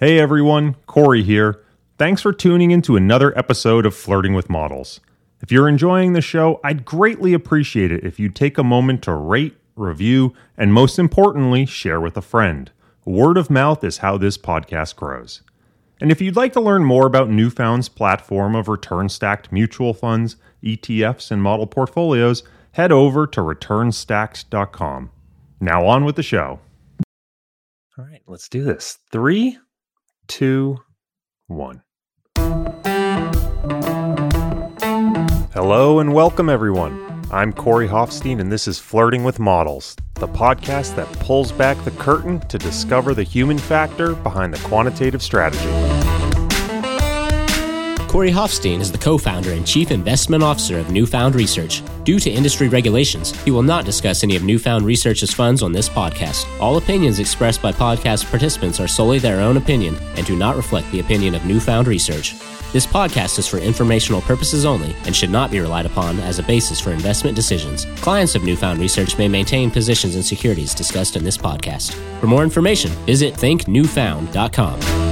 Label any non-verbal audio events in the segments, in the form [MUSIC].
Hey everyone, Corey here. Thanks for tuning in to another episode of Flirting with Models. If you're enjoying the show, I'd greatly appreciate it if you'd take a moment to rate, review, and most importantly, share with a friend. Word of mouth is how this podcast grows. And if you'd like to learn more about Newfound's platform of return stacked mutual funds, ETFs, and model portfolios, head over to returnstacked.com. Now on with the show. All right, let's do this. Three, two, one. Hello and welcome, everyone. I'm Corey Hoffstein, and this is Flirting with Models, the podcast that pulls back the curtain to discover the human factor behind the quantitative strategy. Corey Hoffstein is the co founder and chief investment officer of Newfound Research. Due to industry regulations, he will not discuss any of Newfound Research's funds on this podcast. All opinions expressed by podcast participants are solely their own opinion and do not reflect the opinion of Newfound Research. This podcast is for informational purposes only and should not be relied upon as a basis for investment decisions. Clients of Newfound Research may maintain positions in securities discussed in this podcast. For more information, visit thinknewfound.com.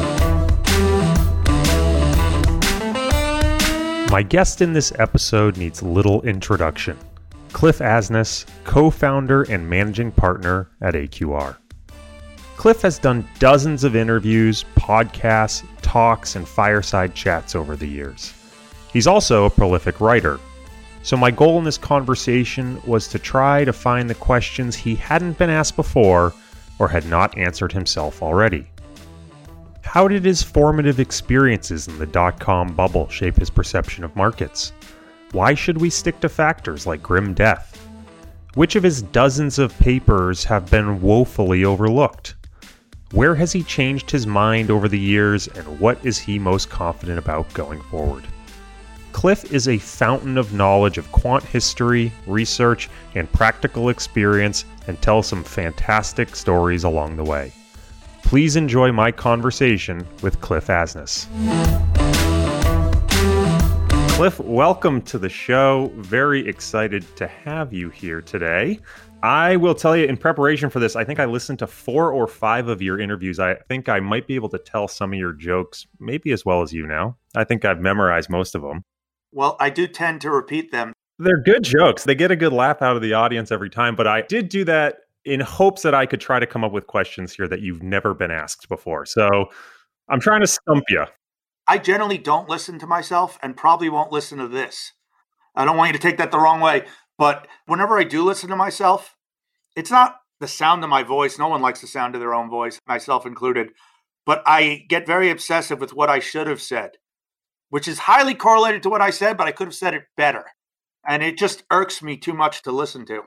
My guest in this episode needs little introduction Cliff Asness, co founder and managing partner at AQR. Cliff has done dozens of interviews, podcasts, talks, and fireside chats over the years. He's also a prolific writer. So, my goal in this conversation was to try to find the questions he hadn't been asked before or had not answered himself already. How did his formative experiences in the dot com bubble shape his perception of markets? Why should we stick to factors like grim death? Which of his dozens of papers have been woefully overlooked? Where has he changed his mind over the years, and what is he most confident about going forward? Cliff is a fountain of knowledge of quant history, research, and practical experience, and tells some fantastic stories along the way. Please enjoy my conversation with Cliff Asness. Cliff, welcome to the show. Very excited to have you here today. I will tell you in preparation for this, I think I listened to four or five of your interviews. I think I might be able to tell some of your jokes, maybe as well as you now. I think I've memorized most of them. Well, I do tend to repeat them. They're good jokes. They get a good laugh out of the audience every time, but I did do that in hopes that I could try to come up with questions here that you've never been asked before. So I'm trying to stump you. I generally don't listen to myself and probably won't listen to this. I don't want you to take that the wrong way, but whenever I do listen to myself, it's not the sound of my voice. No one likes the sound of their own voice, myself included. But I get very obsessive with what I should have said, which is highly correlated to what I said, but I could have said it better. And it just irks me too much to listen to.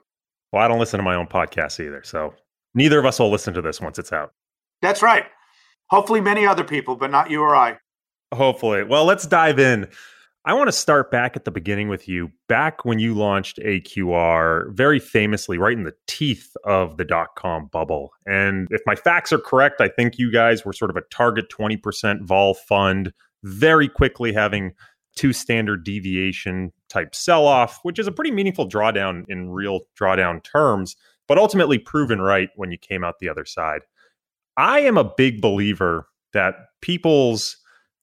Well, I don't listen to my own podcast either. So neither of us will listen to this once it's out. That's right. Hopefully, many other people, but not you or I. Hopefully. Well, let's dive in. I want to start back at the beginning with you. Back when you launched AQR, very famously, right in the teeth of the dot com bubble. And if my facts are correct, I think you guys were sort of a target 20% vol fund, very quickly having two standard deviation type sell off, which is a pretty meaningful drawdown in real drawdown terms, but ultimately proven right when you came out the other side. I am a big believer that people's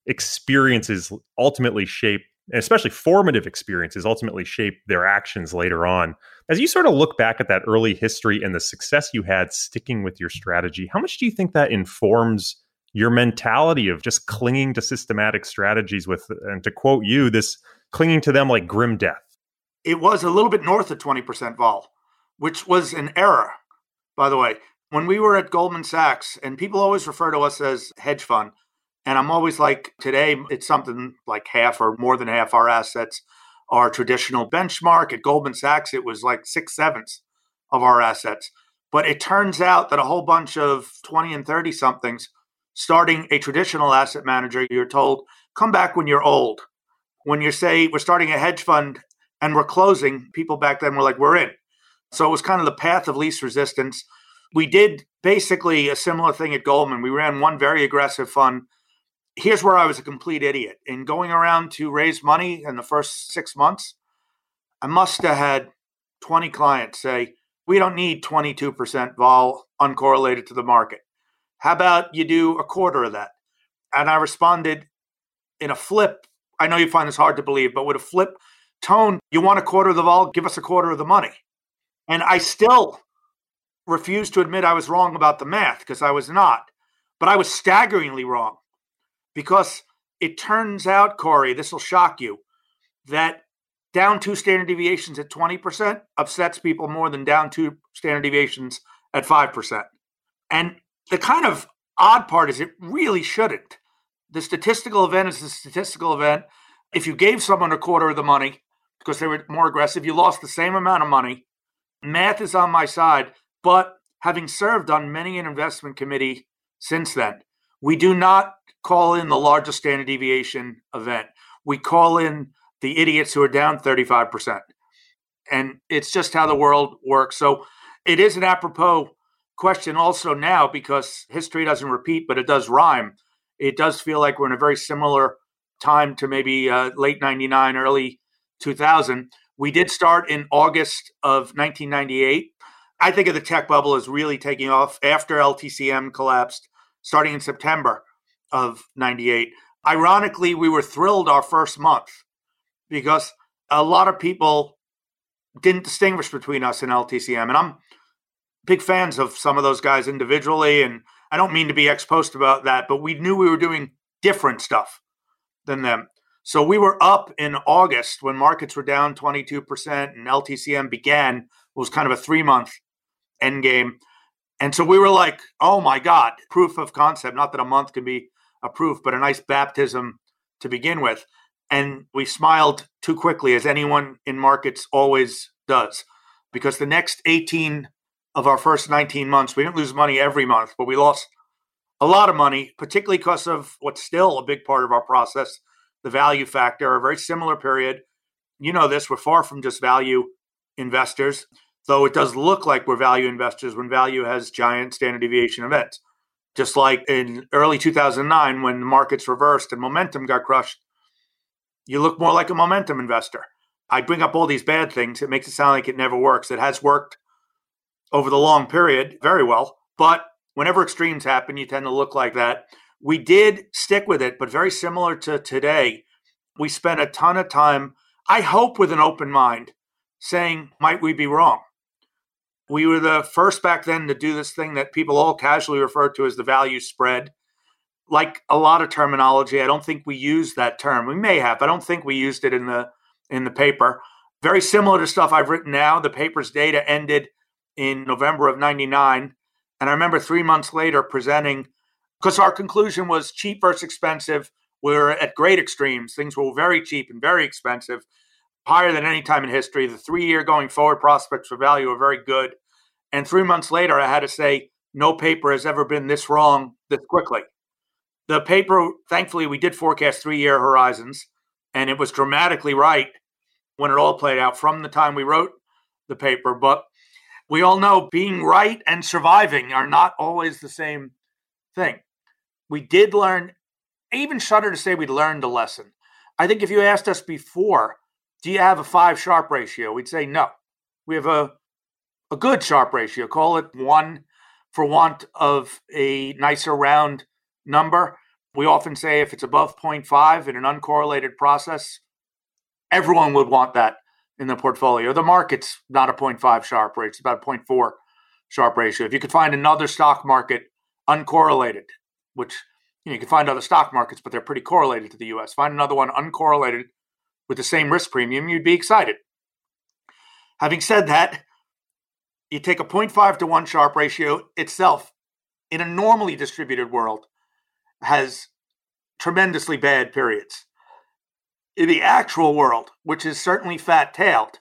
experiences ultimately shape, especially formative experiences, ultimately shape their actions later on. As you sort of look back at that early history and the success you had sticking with your strategy, how much do you think that informs your mentality of just clinging to systematic strategies with, and to quote you, this clinging to them like grim death. It was a little bit north of 20% vol, which was an error, by the way. When we were at Goldman Sachs, and people always refer to us as hedge fund, and I'm always like, today it's something like half or more than half our assets are traditional benchmark. At Goldman Sachs, it was like six sevenths of our assets. But it turns out that a whole bunch of 20 and 30 somethings starting a traditional asset manager, you're told, come back when you're old. When you say we're starting a hedge fund and we're closing, people back then were like, we're in. So it was kind of the path of least resistance. We did basically a similar thing at Goldman. We ran one very aggressive fund. Here's where I was a complete idiot. In going around to raise money in the first six months, I must have had 20 clients say, we don't need 22% vol uncorrelated to the market. How about you do a quarter of that? And I responded in a flip. I know you find this hard to believe, but with a flip tone, you want a quarter of the vol, give us a quarter of the money. And I still refuse to admit I was wrong about the math because I was not. But I was staggeringly wrong because it turns out, Corey, this will shock you, that down two standard deviations at 20% upsets people more than down two standard deviations at 5%. And the kind of odd part is it really shouldn't. The statistical event is the statistical event. If you gave someone a quarter of the money because they were more aggressive, you lost the same amount of money. Math is on my side, but having served on many an investment committee since then, we do not call in the largest standard deviation event. We call in the idiots who are down 35%. And it's just how the world works. So it is an apropos question also now because history doesn't repeat, but it does rhyme. It does feel like we're in a very similar time to maybe uh, late 99, early 2000. We did start in August of 1998. I think of the tech bubble as really taking off after LTCM collapsed, starting in September of 98. Ironically, we were thrilled our first month because a lot of people didn't distinguish between us and LTCM. And I'm big fans of some of those guys individually. And I don't mean to be ex post about that, but we knew we were doing different stuff than them. So we were up in August when markets were down 22% and LTCM began. It was kind of a three month end game. And so we were like, oh my God, proof of concept. Not that a month can be a proof, but a nice baptism to begin with. And we smiled too quickly, as anyone in markets always does, because the next 18 of our first 19 months, we didn't lose money every month, but we lost a lot of money, particularly because of what's still a big part of our process, the value factor, a very similar period. You know this, we're far from just value investors, though it does look like we're value investors when value has giant standard deviation events. Just like in early 2009 when the markets reversed and momentum got crushed, you look more like a momentum investor. I bring up all these bad things. It makes it sound like it never works. It has worked over the long period very well. But whenever extremes happen, you tend to look like that. We did stick with it, but very similar to today, we spent a ton of time, I hope with an open mind, saying, might we be wrong? We were the first back then to do this thing that people all casually refer to as the value spread like a lot of terminology, I don't think we use that term. We may have. I don't think we used it in the in the paper. Very similar to stuff I've written now. The paper's data ended in November of 99. And I remember three months later presenting, because our conclusion was cheap versus expensive. We are at great extremes. Things were very cheap and very expensive, higher than any time in history. The three year going forward prospects for value are very good. And three months later, I had to say, no paper has ever been this wrong this quickly. The paper, thankfully, we did forecast three year horizons, and it was dramatically right when it all played out from the time we wrote the paper. But we all know being right and surviving are not always the same thing. We did learn, I even shudder to say we learned a lesson. I think if you asked us before, do you have a five Sharpe ratio? We'd say no. We have a, a good Sharpe ratio. Call it one for want of a nicer round number. We often say if it's above 0.5 in an uncorrelated process, everyone would want that in the portfolio. The market's not a 0.5 Sharpe rate, it's about a 0.4 Sharpe ratio. If you could find another stock market uncorrelated, which you, know, you can find other stock markets, but they're pretty correlated to the US, find another one uncorrelated with the same risk premium, you'd be excited. Having said that, you take a 0.5 to 1 Sharpe ratio itself in a normally distributed world has tremendously bad periods. In the actual world, which is certainly fat tailed,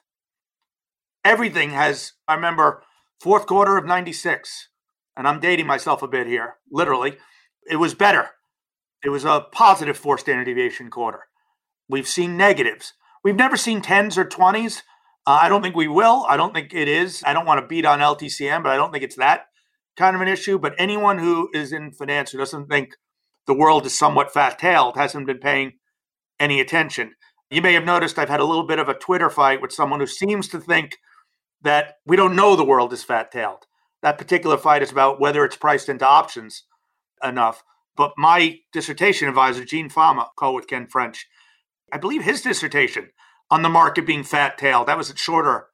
everything has, I remember fourth quarter of 96, and I'm dating myself a bit here, literally, it was better. It was a positive four standard deviation quarter. We've seen negatives. We've never seen 10s or 20s. Uh, I don't think we will. I don't think it is. I don't want to beat on LTCM, but I don't think it's that kind of an issue. But anyone who is in finance who doesn't think the world is somewhat fat tailed, hasn't been paying any attention. You may have noticed I've had a little bit of a Twitter fight with someone who seems to think that we don't know the world is fat tailed. That particular fight is about whether it's priced into options enough. But my dissertation advisor, Gene Fama, co with Ken French, I believe his dissertation on the market being fat tailed, that was at shorter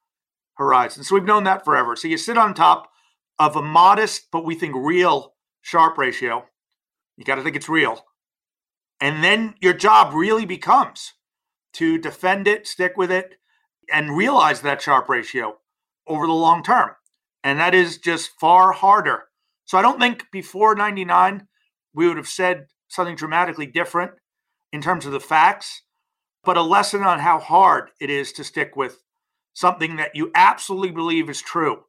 horizon. So we've known that forever. So you sit on top of a modest, but we think real Sharpe ratio. You got to think it's real. And then your job really becomes to defend it, stick with it, and realize that Sharpe ratio over the long term. And that is just far harder. So I don't think before 99 we would have said something dramatically different in terms of the facts, but a lesson on how hard it is to stick with something that you absolutely believe is true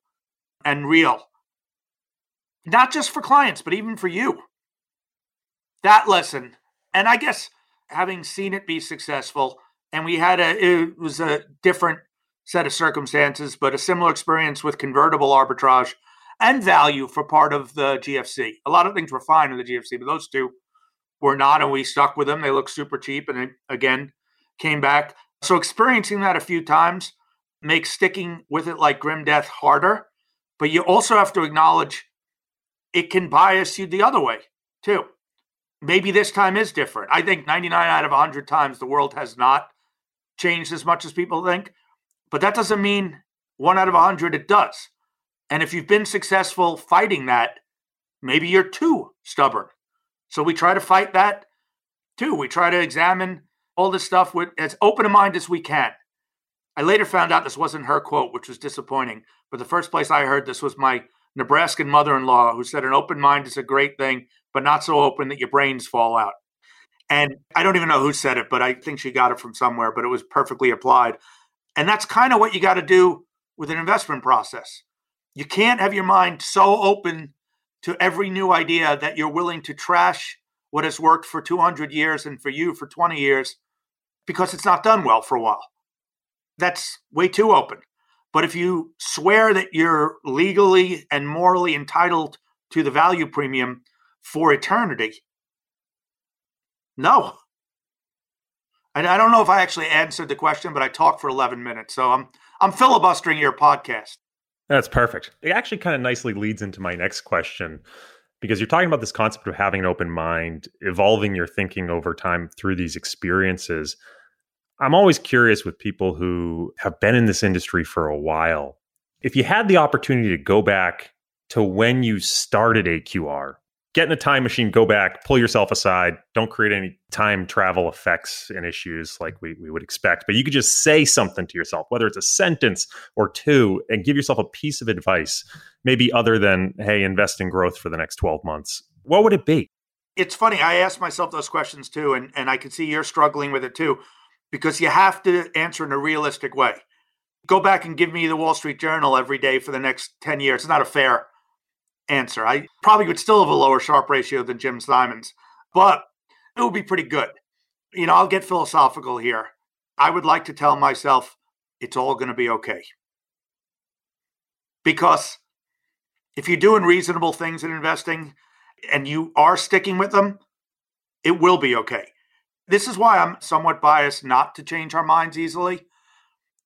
and real. Not just for clients, but even for you. That lesson, and I guess having seen it be successful, and we had a, it was a different set of circumstances, but a similar experience with convertible arbitrage and value for part of the GFC. A lot of things were fine in the GFC, but those two were not, and we stuck with them. They looked super cheap, and again came back. So experiencing that a few times makes sticking with it like grim death harder. But you also have to acknowledge it can bias you the other way too. Maybe this time is different. I think 99 out of 100 times the world has not changed as much as people think. But that doesn't mean one out of 100 it does. And if you've been successful fighting that, maybe you're too stubborn. So we try to fight that too. We try to examine all this stuff with as open a mind as we can. I later found out this wasn't her quote, which was disappointing. But the first place I heard this was my Nebraskan mother in law, who said, An open mind is a great thing, but not so open that your brains fall out. And I don't even know who said it, but I think she got it from somewhere, but it was perfectly applied. And that's kind of what you got to do with an investment process. You can't have your mind so open to every new idea that you're willing to trash what has worked for 200 years and for you for 20 years because it's not done well for a while. That's way too open. But if you swear that you're legally and morally entitled to the value premium for eternity, no. And I don't know if I actually answered the question, but I talked for 11 minutes. So I'm I'm filibustering your podcast. That's perfect. It actually kind of nicely leads into my next question because you're talking about this concept of having an open mind, evolving your thinking over time through these experiences. I'm always curious with people who have been in this industry for a while. If you had the opportunity to go back to when you started AQR, get in a time machine, go back, pull yourself aside, don't create any time travel effects and issues like we, we would expect. But you could just say something to yourself, whether it's a sentence or two, and give yourself a piece of advice, maybe other than, hey, invest in growth for the next 12 months. What would it be? It's funny. I ask myself those questions too, and, and I can see you're struggling with it too, because you have to answer in a realistic way. Go back and give me the Wall Street Journal every day for the next 10 years. It's not a fair answer. I probably would still have a lower Sharpe ratio than Jim Simons, but it would be pretty good. You know, I'll get philosophical here. I would like to tell myself it's all going to be okay. Because if you're doing reasonable things in investing and you are sticking with them, it will be okay. This is why I'm somewhat biased not to change our minds easily.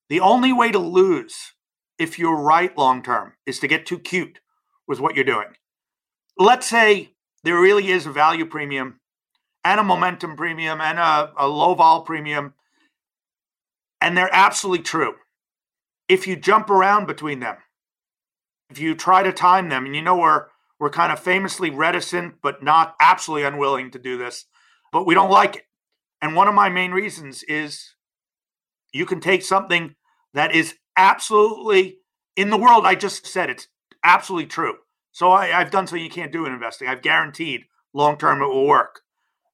The only way to lose if you're right long term is to get too cute with what you're doing. Let's say there really is a value premium and a momentum premium and a, a low vol premium, and they're absolutely true. If you jump around between them, if you try to time them, and you know we're we're kind of famously reticent but not absolutely unwilling to do this, but we don't like it. And one of my main reasons is you can take something that is absolutely in the world I just said it's absolutely true. So I, have done something you can't do in investing. I've guaranteed long term it will work,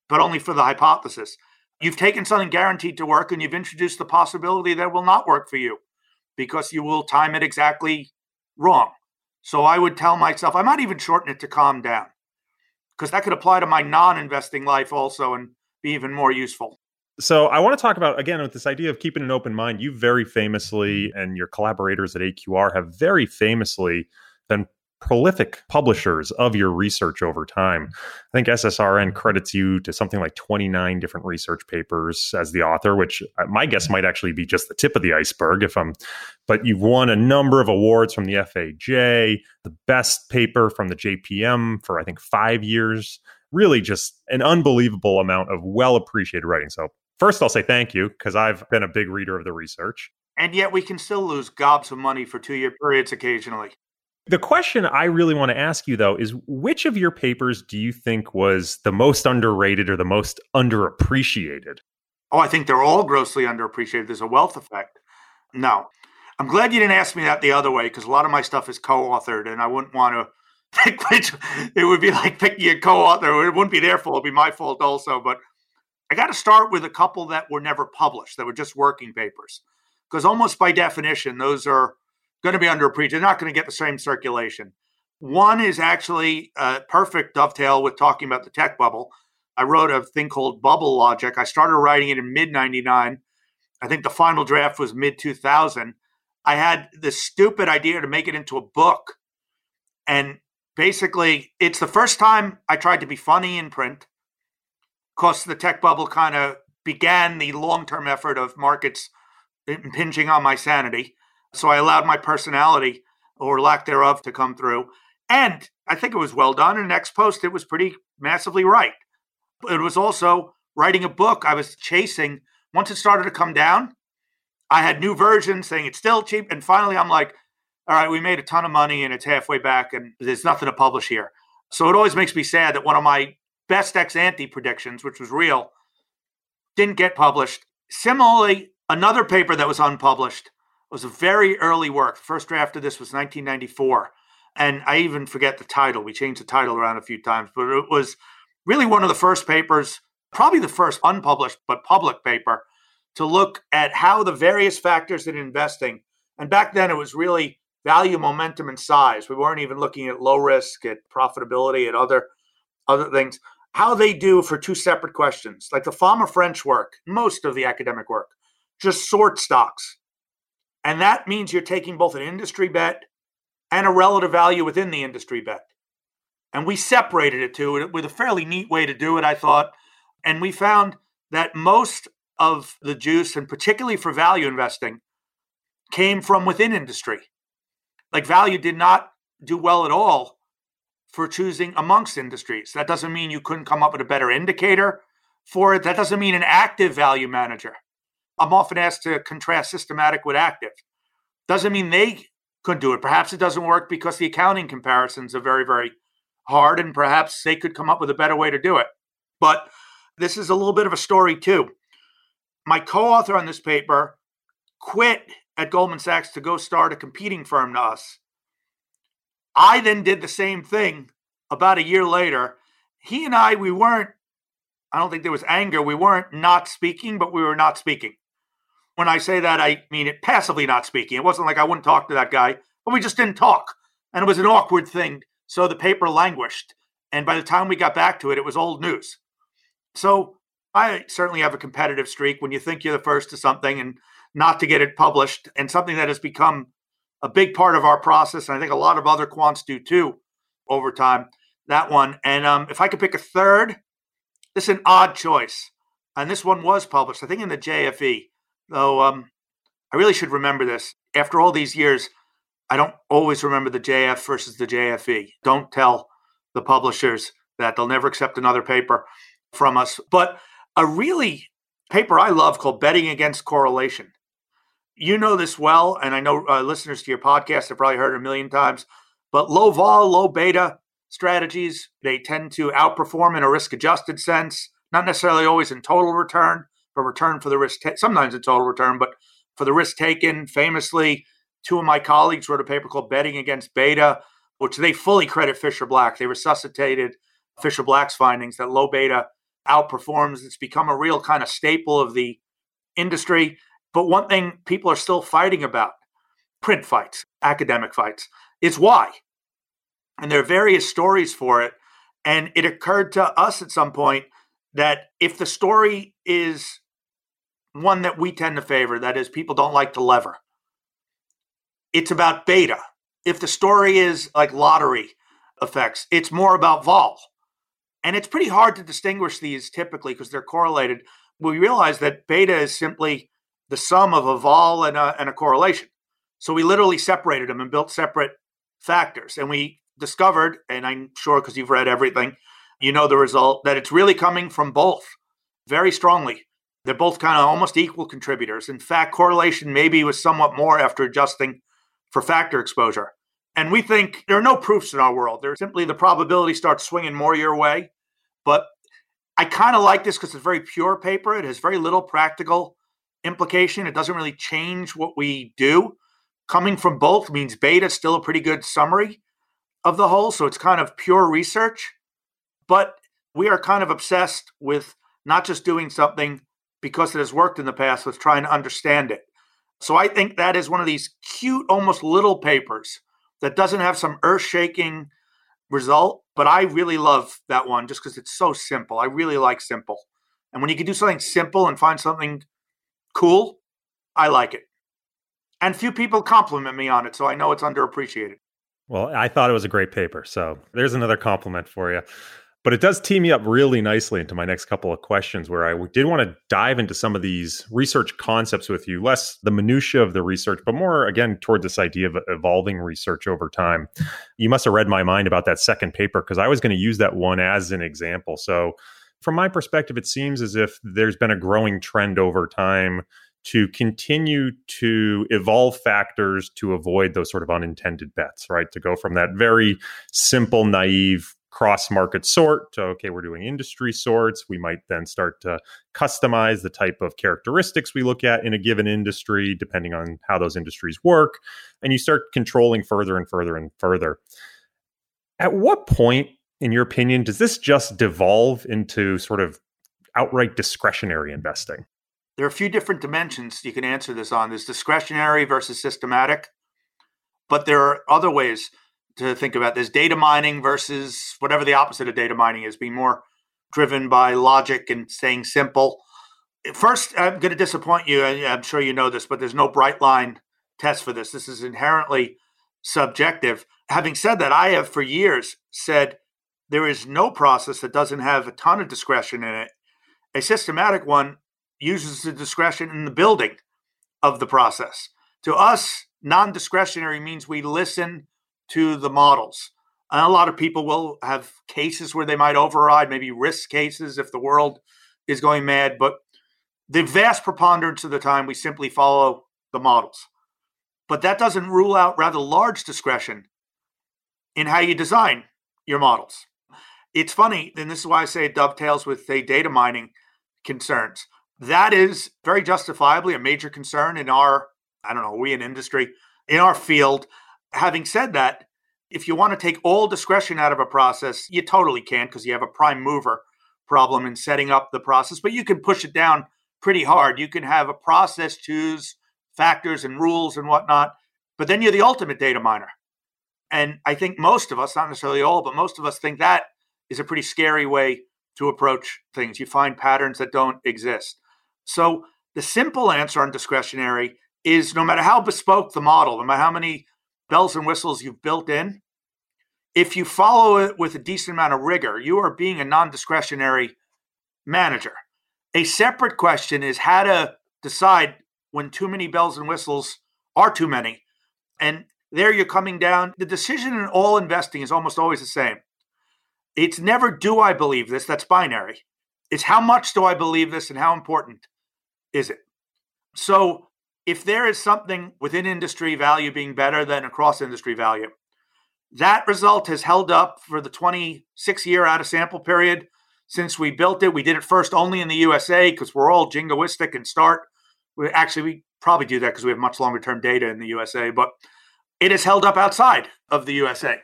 but only for the hypothesis. You've taken something guaranteed to work and you've introduced the possibility that it will not work for you because you will time it exactly wrong. So I would tell myself, I might even shorten it to calm down because that could apply to my non investing life also and be even more useful. So I want to talk about again with this idea of keeping an open mind. You very famously and your collaborators at AQR have very famously been prolific publishers of your research over time. I think SSRN credits you to something like 29 different research papers as the author, which uh, my guess might actually be just the tip of the iceberg if I'm but you've won a number of awards from the FAJ, the best paper from the JPM for I think 5 years really just an unbelievable amount of well appreciated writing. So, first, I'll say thank you because I've been a big reader of the research. And yet, we can still lose gobs of money for two year periods occasionally. The question I really want to ask you, though, is which of your papers do you think was the most underrated or the most underappreciated? Oh, I think they're all grossly underappreciated. There's a wealth effect. No. I'm glad you didn't ask me that the other way because a lot of my stuff is co authored and I wouldn't want to [LAUGHS] pick which. It would be like picking a co author. It wouldn't be their fault, it'd be my fault also. But I got to start with a couple that were never published, that were just working papers. Because almost by definition, those are going to be underappreciated. They're not going to get the same circulation. One is actually a perfect dovetail with talking about the tech bubble. I wrote a thing called Bubble Logic. I started writing it in mid 99. I think the final draft was mid 2000. I had this stupid idea to make it into a book. And basically, it's the first time I tried to be funny in print because the tech bubble kind of began the long term effort of markets impinging on my sanity. So I allowed my personality or lack thereof to come through. And I think it was well done. And ex post, it was pretty massively right. It was also writing a book I was chasing. Once it started to come down, I had new versions saying it's still cheap. And finally, I'm like, all right, we made a ton of money and it's halfway back and there's nothing to publish here. So it always makes me sad that one of my best ex ante predictions, which was real, didn't get published. Similarly, another paper that was unpublished was a very early work. The first draft of this was 1994. And I even forget the title. We changed the title around a few times, but it was really one of the first papers, probably the first unpublished but public paper, to look at how the various factors in investing, and back then it was really value, momentum, and size. We weren't even looking at low risk, at profitability, at other other things. How they do for two separate questions, like the Fama French work, most of the academic work, just sort stocks and that means you're taking both an industry bet and a relative value within the industry bet. And we separated it to with a fairly neat way to do it, I thought. And we found that most of the juice, and particularly for value investing, came from within industry. Like value did not do well at all for choosing amongst industries. That doesn't mean you couldn't come up with a better indicator for it. That doesn't mean an active value manager I'm often asked to contrast systematic with active. Doesn't mean they couldn't do it. Perhaps it doesn't work because the accounting comparisons are very, very hard, and perhaps they could come up with a better way to do it. But this is a little bit of a story, too. My co author on this paper quit at Goldman Sachs to go start a competing firm to us. I then did the same thing about a year later. He and I, we weren't, I don't think there was anger. We weren't not speaking, but we were not speaking. When I say that, I mean it passively not speaking. It wasn't like I wouldn't talk to that guy, but we just didn't talk. And it was an awkward thing. So the paper languished. And by the time we got back to it, it was old news. So I certainly have a competitive streak when you think you're the first to something and not to get it published, and something that has become a big part of our process. And I think a lot of other quants do too over time. That one. And um, if I could pick a third, this is an odd choice. And this one was published, I think, in the JFE. Though um, I really should remember this. After all these years, I don't always remember the JF versus the JFE. Don't tell the publishers that they'll never accept another paper from us. But a really paper I love called Betting Against Correlation. You know this well, and I know uh, listeners to your podcast have probably heard it a million times. But low vol, low beta strategies, they tend to outperform in a risk adjusted sense, not necessarily always in total return, for return for the risk. Ta- sometimes a total return, but for the risk taken. Famously, two of my colleagues wrote a paper called "Betting Against Beta," which they fully credit Fisher Black. They resuscitated Fisher Black's findings that low beta outperforms. It's become a real kind of staple of the industry. But one thing people are still fighting about print fights, academic fights, is why. And there are various stories for it. And it occurred to us at some point that if the story is one that we tend to favor. That is, people don't like to lever. It's about beta. If the story is like lottery effects, it's more about vol. And it's pretty hard to distinguish these typically because they're correlated. We realize that beta is simply the sum of a vol and a, and a correlation. So we literally separated them and built separate factors. And we discovered, and I'm sure because you've read everything, you know the result that it's really coming from both very strongly. They're both kind of almost equal contributors. In fact, correlation maybe was somewhat more after adjusting for factor exposure. And we think there are no proofs in our world. There's simply the probability starts swinging more your way. But I kind of like this because it's very pure paper. It has very little practical implication. It doesn't really change what we do. Coming from both means beta is still a pretty good summary of the whole. So it's kind of pure research. But we are kind of obsessed with not just doing something because it has worked in the past, with trying to understand it. So I think that is one of these cute, almost little papers that doesn't have some earth shaking result. But I really love that one just because it's so simple. I really like simple. And when you can do something simple and find something cool, I like it. And few people compliment me on it, so I know it's underappreciated. Well, I thought it was a great paper. So there's another compliment for you. But it does tee me up really nicely into my next couple of questions where I did want to dive into some of these research concepts with you, less the minutia of the research, but more again toward this idea of evolving research over time. You must have read my mind about that second paper because I was going to use that one as an example. So from my perspective, it seems as if there's been a growing trend over time to continue to evolve factors to avoid those sort of unintended bets, right? To go from that very simple, naive cross market sort to okay we're doing industry sorts. We might then start to customize the type of characteristics we look at in a given industry depending on how those industries work. And you start controlling further and further and further. At what point in your opinion does this just devolve into sort of outright discretionary investing? There are a few different dimensions you can answer this on. There's discretionary versus systematic but there are other ways to think about this data mining versus whatever the opposite of data mining is, being more driven by logic and staying simple. First, I'm going to disappoint you. I'm sure you know this, but there's no bright line test for this. This is inherently subjective. Having said that, I have for years said there is no process that doesn't have a ton of discretion in it. A systematic one uses the discretion in the building of the process. To us, non discretionary means we listen to the models. And a lot of people will have cases where they might override, maybe risk cases if the world is going mad. But the vast preponderance of the time, we simply follow the models. But that doesn't rule out rather large discretion in how you design your models. It's funny, and this is why I say it dovetails with the data mining concerns. That is very justifiably a major concern in our, I don't know, we in industry, in our field having said that, if you want to take all discretion out of a process, you totally can because you have a prime mover problem in setting up the process, but you can push it down pretty hard. You can have a process choose factors and rules and whatnot, but then you're the ultimate data miner. And I think most of us, not necessarily all, but most of us think that is a pretty scary way to approach things. You find patterns that don't exist. So the simple answer on discretionary is no matter how bespoke the model, no matter how many bells and whistles you've built in, if you follow it with a decent amount of rigor, you are being a non discretionary manager. A separate question is how to decide when too many bells and whistles are too many. And there you're coming down. The decision in all investing is almost always the same. It's never do I believe this, that's binary. It's how much do I believe this and how important is it? So if there is something within industry value being better than across industry value, that result has held up for the 26 year out of sample period since we built it. We did it first only in the USA because we're all jingoistic and start. We actually we probably do that because we have much longer term data in the USA, but it has held up outside of the USA.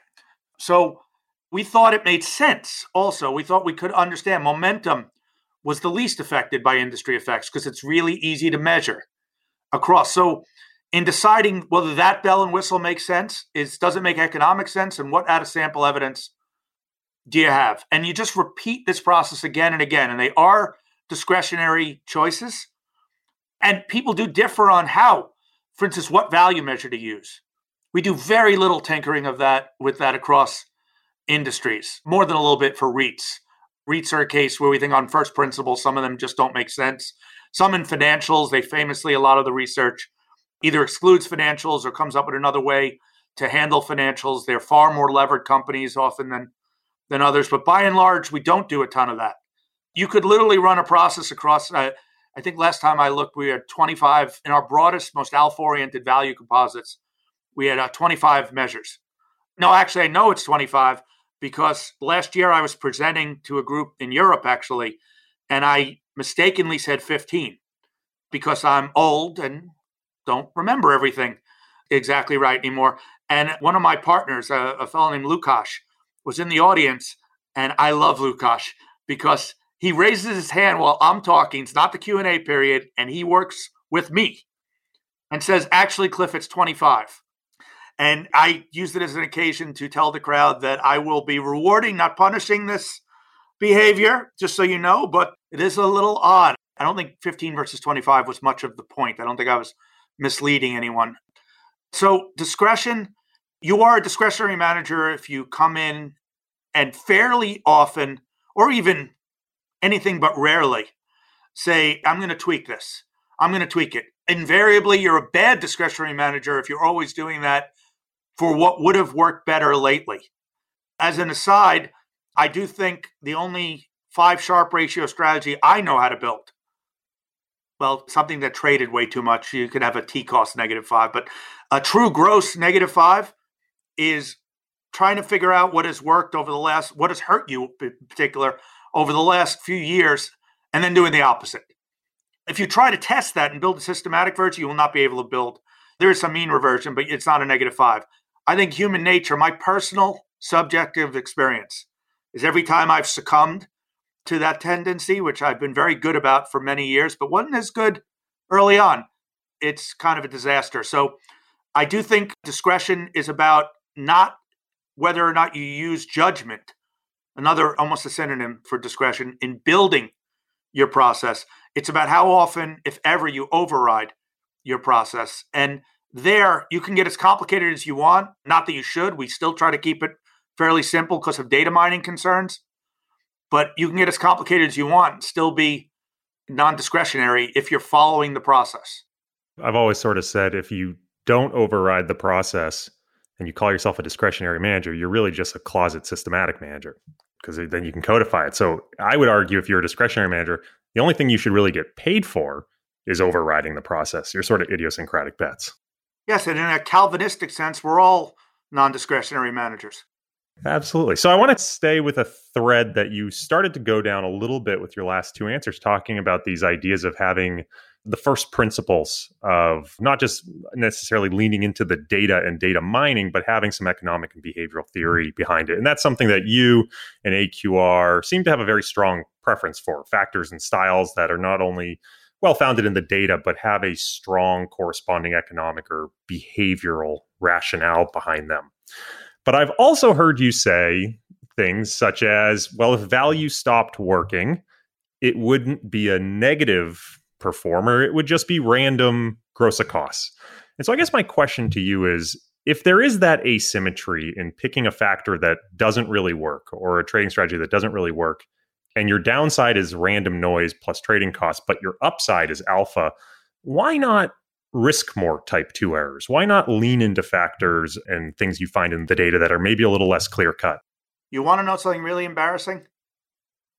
So we thought it made sense. Also, we thought we could understand momentum was the least affected by industry effects because it's really easy to measure across. So in deciding whether that bell and whistle makes sense, is does it make economic sense, and what out of sample evidence do you have? And you just repeat this process again and again, and they are discretionary choices. And people do differ on how, for instance, what value measure to use. We do very little tinkering of that with that across industries, more than a little bit for REITs. REITs are a case where we think on first principles, some of them just don't make sense. Some in financials, they famously, a lot of the research either excludes financials or comes up with another way to handle financials. They're far more levered companies often than than others. But by and large, we don't do a ton of that. You could literally run a process across. Uh, I think last time I looked, we had 25 in our broadest, most alpha oriented value composites. We had uh, 25 measures. No, actually, I know it's 25 because last year I was presenting to a group in Europe, actually, and I mistakenly said 15 because I'm old and don't remember everything exactly right anymore. And one of my partners, a, a fellow named Lukasz, was in the audience, and I love Lukasz because he raises his hand while I'm talking. It's not the Q and A period, and he works with me and says, "Actually, Cliff, it's 25." And I used it as an occasion to tell the crowd that I will be rewarding, not punishing this behavior, just so you know, but it is a little odd. I don't think 15 versus 25 was much of the point. I don't think I was misleading anyone. So, discretion, you are a discretionary manager if you come in and fairly often, or even anything but rarely, say, I'm going to tweak this. I'm going to tweak it. Invariably, you're a bad discretionary manager if you're always doing that for what would have worked better lately. As an aside, I do think the only five Sharpe ratio strategy I know how to build well, something that traded way too much, you can have a T cost negative five, but a true gross negative five is trying to figure out what has worked over the last, what has hurt you in particular over the last few years, and then doing the opposite. If you try to test that and build a systematic version, you will not be able to build. There is some mean reversion, but it's not a negative five. I think human nature, my personal subjective experience, is every time I've succumbed to that tendency, which I've been very good about for many years, but wasn't as good early on. It's kind of a disaster. So I do think discretion is about not whether or not you use judgment, another almost a synonym for discretion, in building your process. It's about how often, if ever, you override your process. And there, you can get as complicated as you want. Not that you should. We still try to keep it fairly simple because of data mining concerns but you can get as complicated as you want and still be non-discretionary if you're following the process. I've always sort of said if you don't override the process and you call yourself a discretionary manager, you're really just a closet systematic manager because then you can codify it. So I would argue if you're a discretionary manager, the only thing you should really get paid for is overriding the process. You're sort of idiosyncratic bets. Yes, and in a Calvinistic sense, we're all non-discretionary managers. Absolutely. So I want to stay with a thread that you started to go down a little bit with your last two answers, talking about these ideas of having the first principles of not just necessarily leaning into the data and data mining, but having some economic and behavioral theory behind it. And that's something that you and AQR seem to have a very strong preference for factors and styles that are not only well founded in the data, but have a strong corresponding economic or behavioral rationale behind them. But I've also heard you say things such as, well, if value stopped working, it wouldn't be a negative performer. It would just be random gross costs. And so I guess my question to you is if there is that asymmetry in picking a factor that doesn't really work or a trading strategy that doesn't really work, and your downside is random noise plus trading costs, but your upside is alpha, why not risk more type 2 errors? Why not lean into factors and things you find in the data that are maybe a little less clear cut? You want to know something really embarrassing?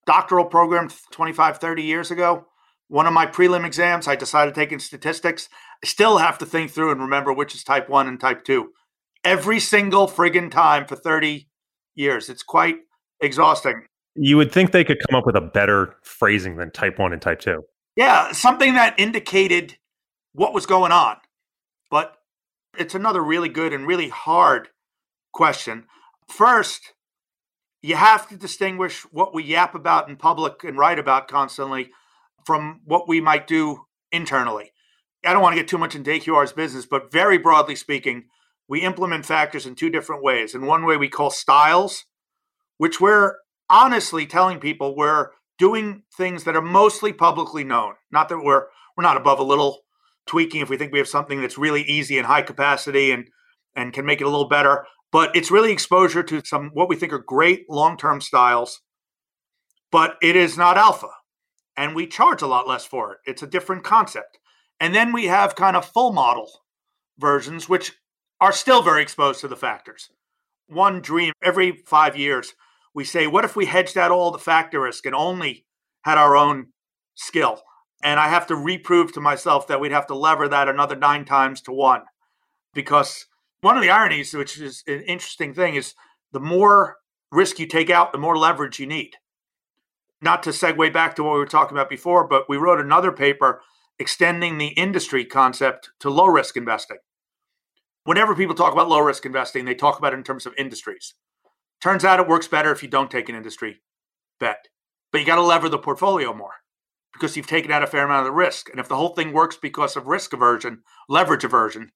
Doctoral program 25, 30 years ago, one of my prelim exams, I decided taking statistics. I still have to think through and remember which is type 1 and type 2. Every single friggin' time for 30 years. It's quite exhausting. You would think they could come up with a better phrasing than type 1 and type 2. Yeah, something that indicated what was going on. But it's another really good and really hard question. First, you have to distinguish what we yap about in public and write about constantly from what we might do internally. I don't want to get too much into AQR's business, but very broadly speaking, we implement factors in two different ways. In one way, we call styles, which we're honestly telling people we're doing things that are mostly publicly known. Not that we're we're not above a little tweaking if we think we have something that's really easy and high capacity and and can make it a little better. But it's really exposure to some what we think are great long-term styles, but it is not alpha. And we charge a lot less for it. It's a different concept. And then we have kind of full model versions, which are still very exposed to the factors. One dream every five years, we say, what if we hedged out all the factor risk and only had our own skill? And I have to reprove to myself that we'd have to lever that another nine times to one. Because one of the ironies, which is an interesting thing, is the more risk you take out, the more leverage you need. Not to segue back to what we were talking about before, but we wrote another paper extending the industry concept to low risk investing. Whenever people talk about low risk investing, they talk about it in terms of industries. Turns out it works better if you don't take an industry bet, but you got to lever the portfolio more because you've taken out a fair amount of the risk. And if the whole thing works because of risk aversion, leverage aversion,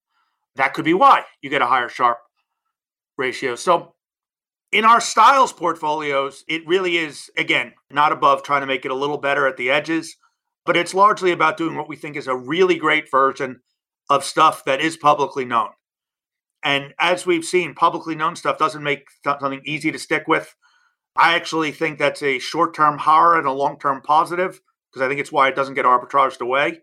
that could be why you get a higher Sharpe ratio. So in our styles portfolios, it really is, again, not above trying to make it a little better at the edges, but it's largely about doing what we think is a really great version of stuff that is publicly known. And as we've seen, publicly known stuff doesn't make something easy to stick with. I actually think that's a short term horror and a long term positive because I think it's why it doesn't get arbitraged away.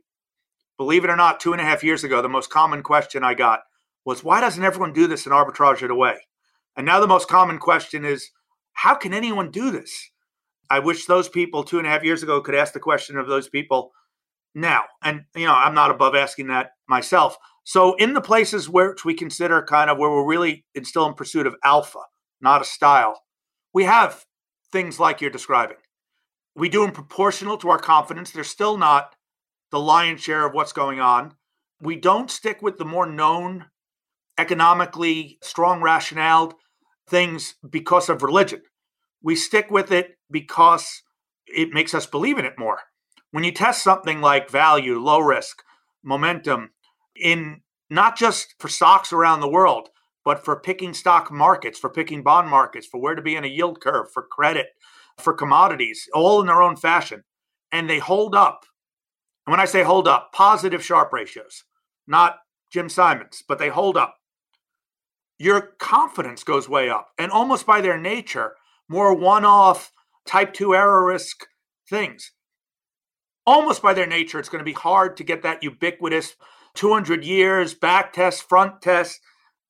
Believe it or not, two and a half years ago, the most common question I got was, why doesn't everyone do this and arbitrage it away? And now the most common question is, how can anyone do this? I wish those people two and a half years ago could ask the question of those people now. And, you know, I'm not above asking that myself. So, in the places which we consider kind of where we're really still in pursuit of alpha, not a style, we have things like you're describing. We do them proportional to our confidence. They're still not the lion's share of what's going on. We don't stick with the more known, economically strong rationale things because of religion. We stick with it because it makes us believe in it more. When you test something like value, low risk, momentum, in not just for stocks around the world, but for picking stock markets, for picking bond markets, for where to be in a yield curve, for credit, for commodities, all in their own fashion. And they hold up. And when I say hold up, positive Sharpe ratios, not Jim Simons, but they hold up. Your confidence goes way up. And almost by their nature, more one off type 2 error risk things. Almost by their nature, it's going to be hard to get that ubiquitous 200 years, back test, front test,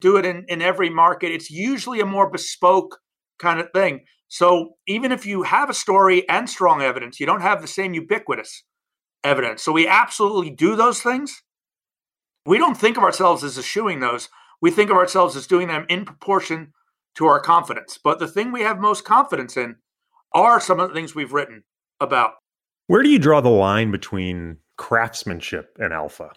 do it in, in every market. It's usually a more bespoke kind of thing. So even if you have a story and strong evidence, you don't have the same ubiquitous evidence. So we absolutely do those things. We don't think of ourselves as eschewing those. We think of ourselves as doing them in proportion to our confidence. But the thing we have most confidence in are some of the things we've written about. Where do you draw the line between craftsmanship and alpha?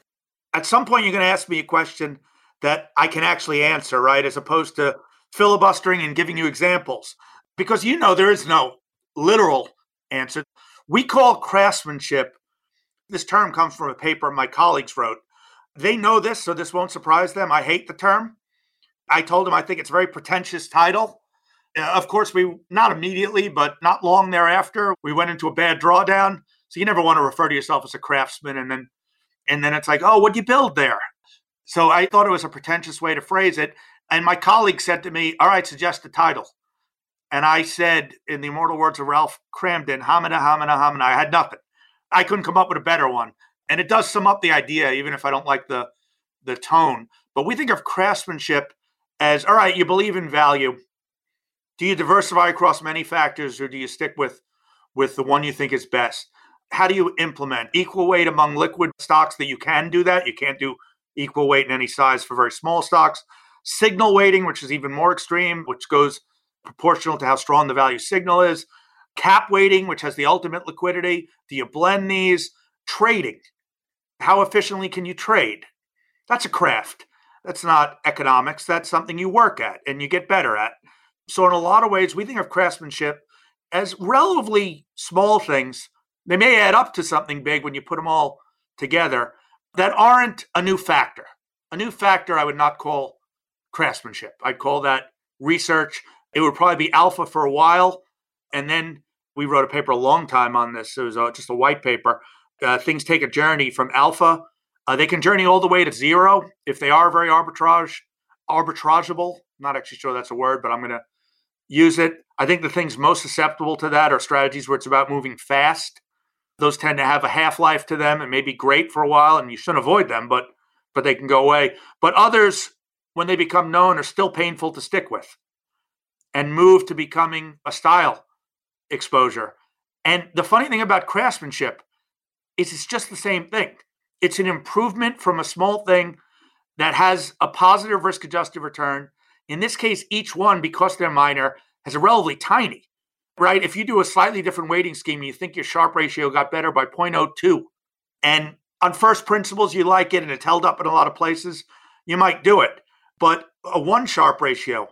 at some point you're going to ask me a question that I can actually answer, right? As opposed to filibustering and giving you examples. Because you know there is no literal answer. We call craftsmanship, this term comes from a paper my colleagues wrote. They know this, so this won't surprise them. I hate the term. I told them I think it's a very pretentious title. Uh, of course, we not immediately, but not long thereafter, we went into a bad drawdown. So you never want to refer to yourself as a craftsman and then and then it's like, oh, what'd you build there? So I thought it was a pretentious way to phrase it. And my colleague said to me, all right, suggest a title. And I said, in the immortal words of Ralph Kramden, hamina, hamina, hamina. I had nothing. I couldn't come up with a better one. And it does sum up the idea, even if I don't like the, the tone. But we think of craftsmanship as all right, you believe in value. Do you diversify across many factors or do you stick with, with the one you think is best? how do you implement equal weight among liquid stocks that you can do that? You can't do equal weight in any size for very small stocks. Signal weighting, which is even more extreme, which goes proportional to how strong the value signal is. Cap weighting, which has the ultimate liquidity. Do you blend these? Trading. How efficiently can you trade? That's a craft. That's not economics. That's something you work at and you get better at. So, in a lot of ways, we think of craftsmanship as relatively small things they may add up to something big when you put them all together that aren't a new factor. A new factor I would not call craftsmanship. I'd call that research. It would probably be alpha for a while. And then we wrote a paper a long time on this. It was a, just a white paper. Uh, things take a journey from alpha. Uh, they can journey all the way to zero if they are very arbitrage, arbitrageable. I'm not actually sure that's a word, but I'm going to use it. I think the things most susceptible to that are strategies where it's about moving fast those tend to have a half life to them and may be great for a while, and you shouldn't avoid them, but but they can go away. But others, when they become known, are still painful to stick with. And move to becoming a style exposure. And the funny thing about craftsmanship is it's just the same thing. It's an improvement from a small thing that has a positive risk adjusted return. In this case, each one, because they're minor, has a relatively tiny, right? If you do a slightly different weighting scheme, you think your Sharpe ratio got better by 0.02. And on first principles, you like it and it's held up in a lot of places, you might do it. But a one Sharpe ratio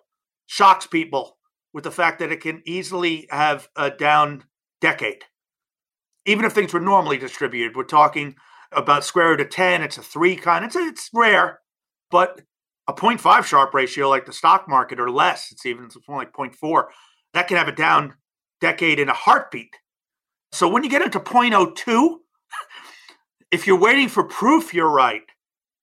shocks people with the fact that it can easily have a down decade. Even if things were normally distributed, we're talking about square root of 10, it's a three kind. It's, it's rare, but a 0.5 Sharpe ratio like the stock market or less, it's even more like 0.4, that can have a down decade in a heartbeat. So when you get into 0.02, [LAUGHS] if you're waiting for proof you're right,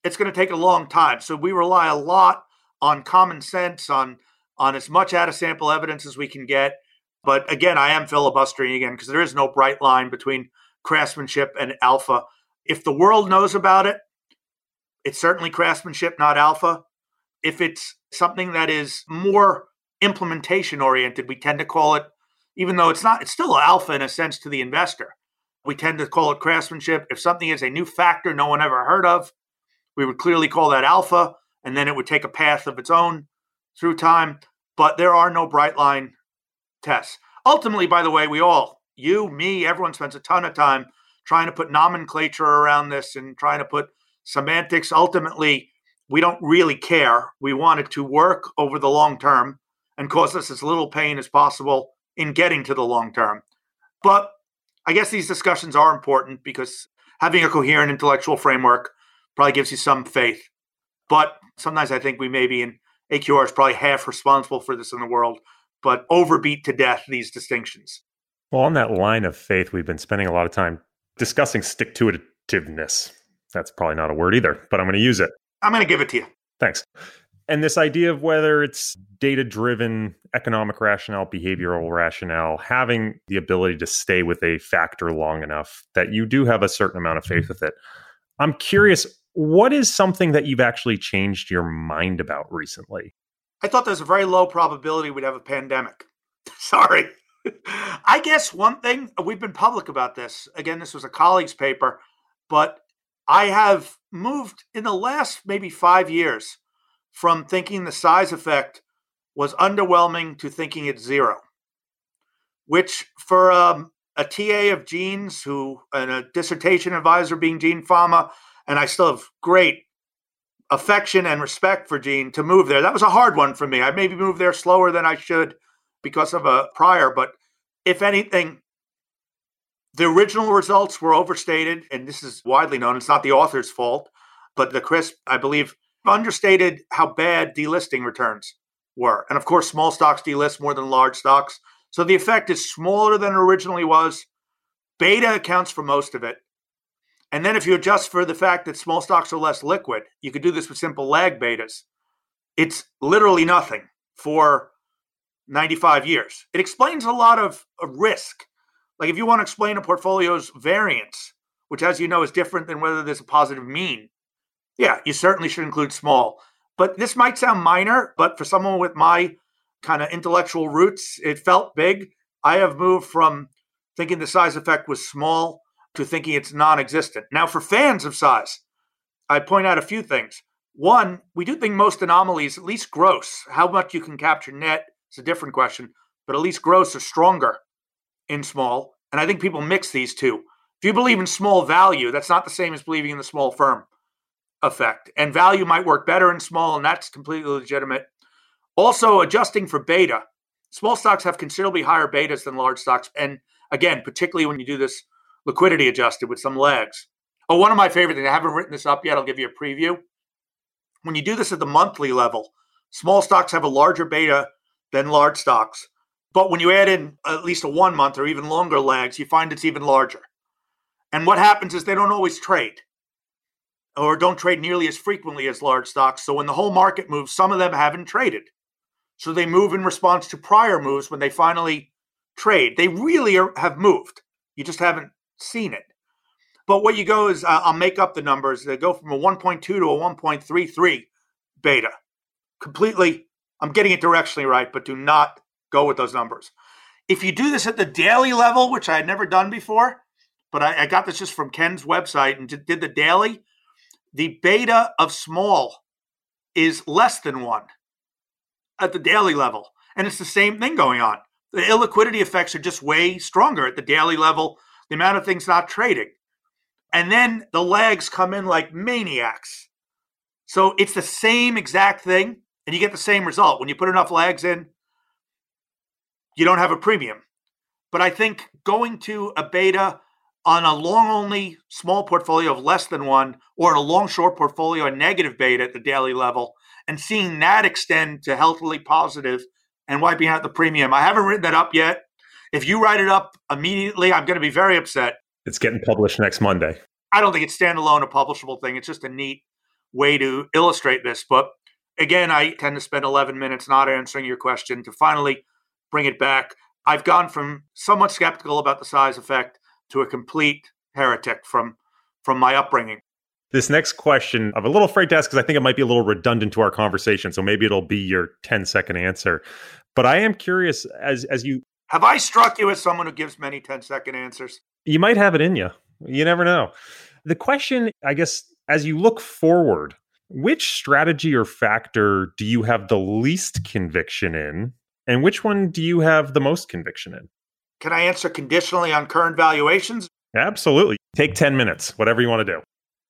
it's going to take a long time. So we rely a lot on common sense, on on as much out of sample evidence as we can get. But again, I am filibustering again because there is no bright line between craftsmanship and alpha. If the world knows about it, it's certainly craftsmanship, not alpha. If it's something that is more implementation oriented, we tend to call it, even though it's not, it's still alpha in a sense to the investor. We tend to call it craftsmanship. If something is a new factor no one ever heard of, we would clearly call that alpha, and then it would take a path of its own through time. But there are no bright line tests. Ultimately, by the way, we all, you, me, everyone spends a ton of time trying to put nomenclature around this and trying to put semantics. Ultimately, we don't really care. We want it to work over the long term and cause us as little pain as possible in getting to the long term. But I guess these discussions are important because having a coherent intellectual framework probably gives you some faith. But sometimes I think we may be in AQR is probably half responsible for this in the world, but overbeat to death these distinctions. Well, on that line of faith, we've been spending a lot of time discussing stick to itiveness. That's probably not a word either, but I'm going to use it. I'm going to give it to you. Thanks. And this idea of whether it's data driven economic rationale, behavioral rationale, having the ability to stay with a factor long enough that you do have a certain amount of faith with it. I'm curious, what is something that you've actually changed your mind about recently? I thought there's a very low probability we'd have a pandemic. [LAUGHS] Sorry. [LAUGHS] I guess one thing, we've been public about this. Again, this was a colleague's paper, but I have moved in the last maybe five years from thinking the size effect was underwhelming to thinking it's zero, which for um, a TA of Gene's who and a dissertation advisor being Gene Fama, and I still have great affection and respect for Gene to move there. That was a hard one for me. I maybe moved there slower than I should because of a prior, but if anything, the original results were overstated, and this is widely known. It's not the author's fault, but the CRSP, I believe, understated how bad delisting returns were. And of course, small stocks delist more than large stocks. So the effect is smaller than it originally was. Beta accounts for most of it. And then if you adjust for the fact that small stocks are less liquid, you could do this with simple lag betas. It's literally nothing for 95 years. It explains a lot of, of risk like if you want to explain a portfolio's variance, which as you know is different than whether there's a positive mean, yeah, you certainly should include small. But this might sound minor, but for someone with my kind of intellectual roots, it felt big. I have moved from thinking the size effect was small to thinking it's non existent. Now, for fans of size, I point out a few things. One, we do think most anomalies, at least gross, how much you can capture net is a different question, but at least gross are stronger in small. And I think people mix these two. If you believe in small value, that's not the same as believing in the small firm effect. And value might work better in small, and that's completely legitimate. Also, adjusting for beta. Small stocks have considerably higher betas than large stocks. And again, particularly when you do this liquidity adjusted with some lags. Oh, one of my favorite things, I haven't written this up yet. I'll give you a preview. When you do this at the monthly level, small stocks have a larger beta than large stocks. But when you add in at least a one month or even longer lags, you find it's even larger. And what happens is they don't always trade or don't trade nearly as frequently as large stocks. So when the whole market moves, some of them haven't traded. So they move in response to prior moves when they finally trade. They really are, have moved. You just haven't seen it. But what you go is, uh, I'll make up the numbers. They go from a 1.2 to a 1.33 beta. Completely, I'm getting it directionally right, but do not go with those numbers. If you do this at the daily level, which I had never done before, but I, I got this just from Ken's website and did the daily, the beta of small is less than one at the daily level. And it's the same thing going on. The illiquidity effects are just way stronger at the daily level, the amount of things not trading. And then the lags come in like maniacs. So it's the same exact thing, and you get the same result. When you put enough lags in, you don't have a premium. But I think going to a beta on a long only small portfolio of less than one, or in a long short portfolio, a negative beta at the daily level, and seeing that extend to healthily positive and wiping out the premium. I haven't written that up yet. If you write it up immediately, I'm going to be very upset. It's getting published next Monday. I don't think it's standalone, a publishable thing. It's just a neat way to illustrate this. But again, I tend to spend 11 minutes not answering your question to finally bring it back. I've gone from somewhat skeptical about the size effect to a complete heretic from from my upbringing. This next question, I'm a little afraid to ask because I think it might be a little redundant to our conversation. So maybe it'll be your 10 second answer. But I am curious as as you have I struck you as someone who gives many 10 second answers? You might have it in you. You never know. The question, I guess, as you look forward, which strategy or factor do you have the least conviction in? And which one do you have the most conviction in? Can I answer conditionally on current valuations? Absolutely. Take 10 minutes, whatever you want to do.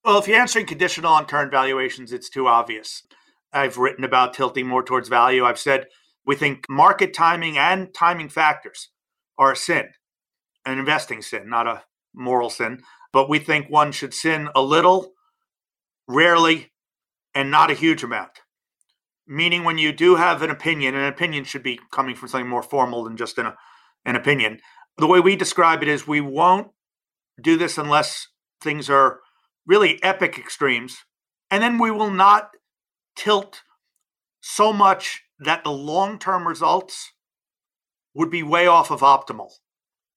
Well, if you're answering conditional on current valuations, it's too obvious. I've written about tilting more towards value. I've said we think market timing and timing factors are a sin, an investing sin, not a moral sin. But we think one should sin a little, rarely, and not a huge amount. Meaning, when you do have an opinion, an opinion should be coming from something more formal than just an, an opinion. The way we describe it is we won't do this unless things are really epic extremes. And then we will not tilt so much that the long term results would be way off of optimal.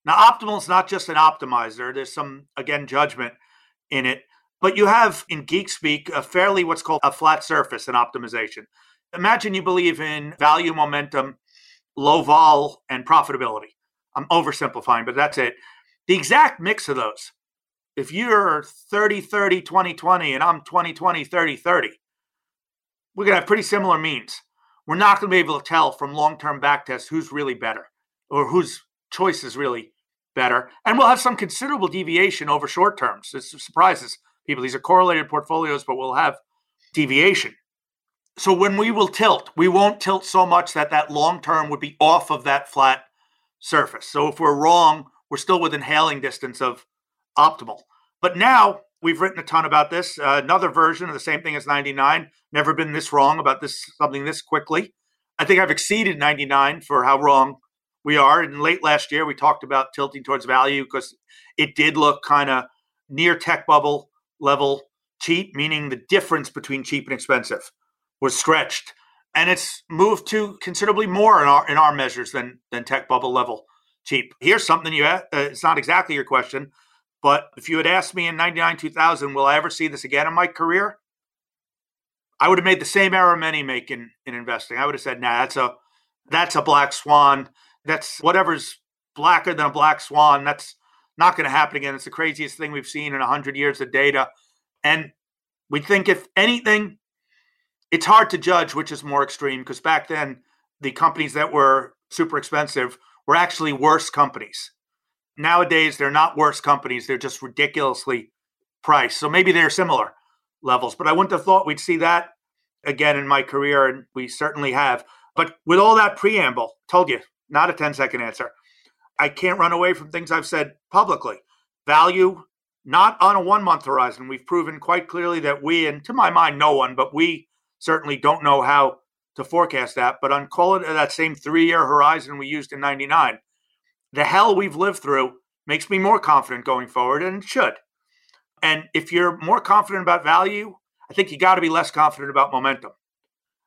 Now, optimal is not just an optimizer, there's some, again, judgment in it. But you have in geek speak a fairly what's called a flat surface in optimization. Imagine you believe in value, momentum, low vol, and profitability. I'm oversimplifying, but that's it. The exact mix of those if you're 30 30 20 20 and I'm 20 20 30 30, we're going to have pretty similar means. We're not going to be able to tell from long term back tests who's really better or whose choice is really better. And we'll have some considerable deviation over short terms. This surprises people. These are correlated portfolios, but we'll have deviation. So when we will tilt, we won't tilt so much that that long term would be off of that flat surface. So if we're wrong, we're still within hailing distance of optimal. But now we've written a ton about this. Uh, another version of the same thing as 99. Never been this wrong about this something this quickly. I think I've exceeded 99 for how wrong we are. And late last year, we talked about tilting towards value because it did look kind of near tech bubble level cheap, meaning the difference between cheap and expensive was stretched. And it's moved to considerably more in our in our measures than than tech bubble level cheap. Here's something you uh, it's not exactly your question, but if you had asked me in 99, 2000, will I ever see this again in my career? I would have made the same error many make in, in investing. I would have said, nah, that's a, that's a black swan. That's whatever's blacker than a black swan. That's not going to happen again. It's the craziest thing we've seen in 100 years of data. And we think, if anything, it's hard to judge which is more extreme because back then, the companies that were super expensive were actually worse companies. Nowadays, they're not worse companies. They're just ridiculously priced. So maybe they're similar levels, but I wouldn't have thought we'd see that again in my career, and we certainly have. But with all that preamble, told you, not a 10 second answer. I can't run away from things I've said publicly. Value, not on a one month horizon. We've proven quite clearly that we, and to my mind, no one, but we certainly don't know how to forecast that. But on call it uh, that same three year horizon we used in 99, the hell we've lived through makes me more confident going forward, and should. And if you're more confident about value, I think you got to be less confident about momentum.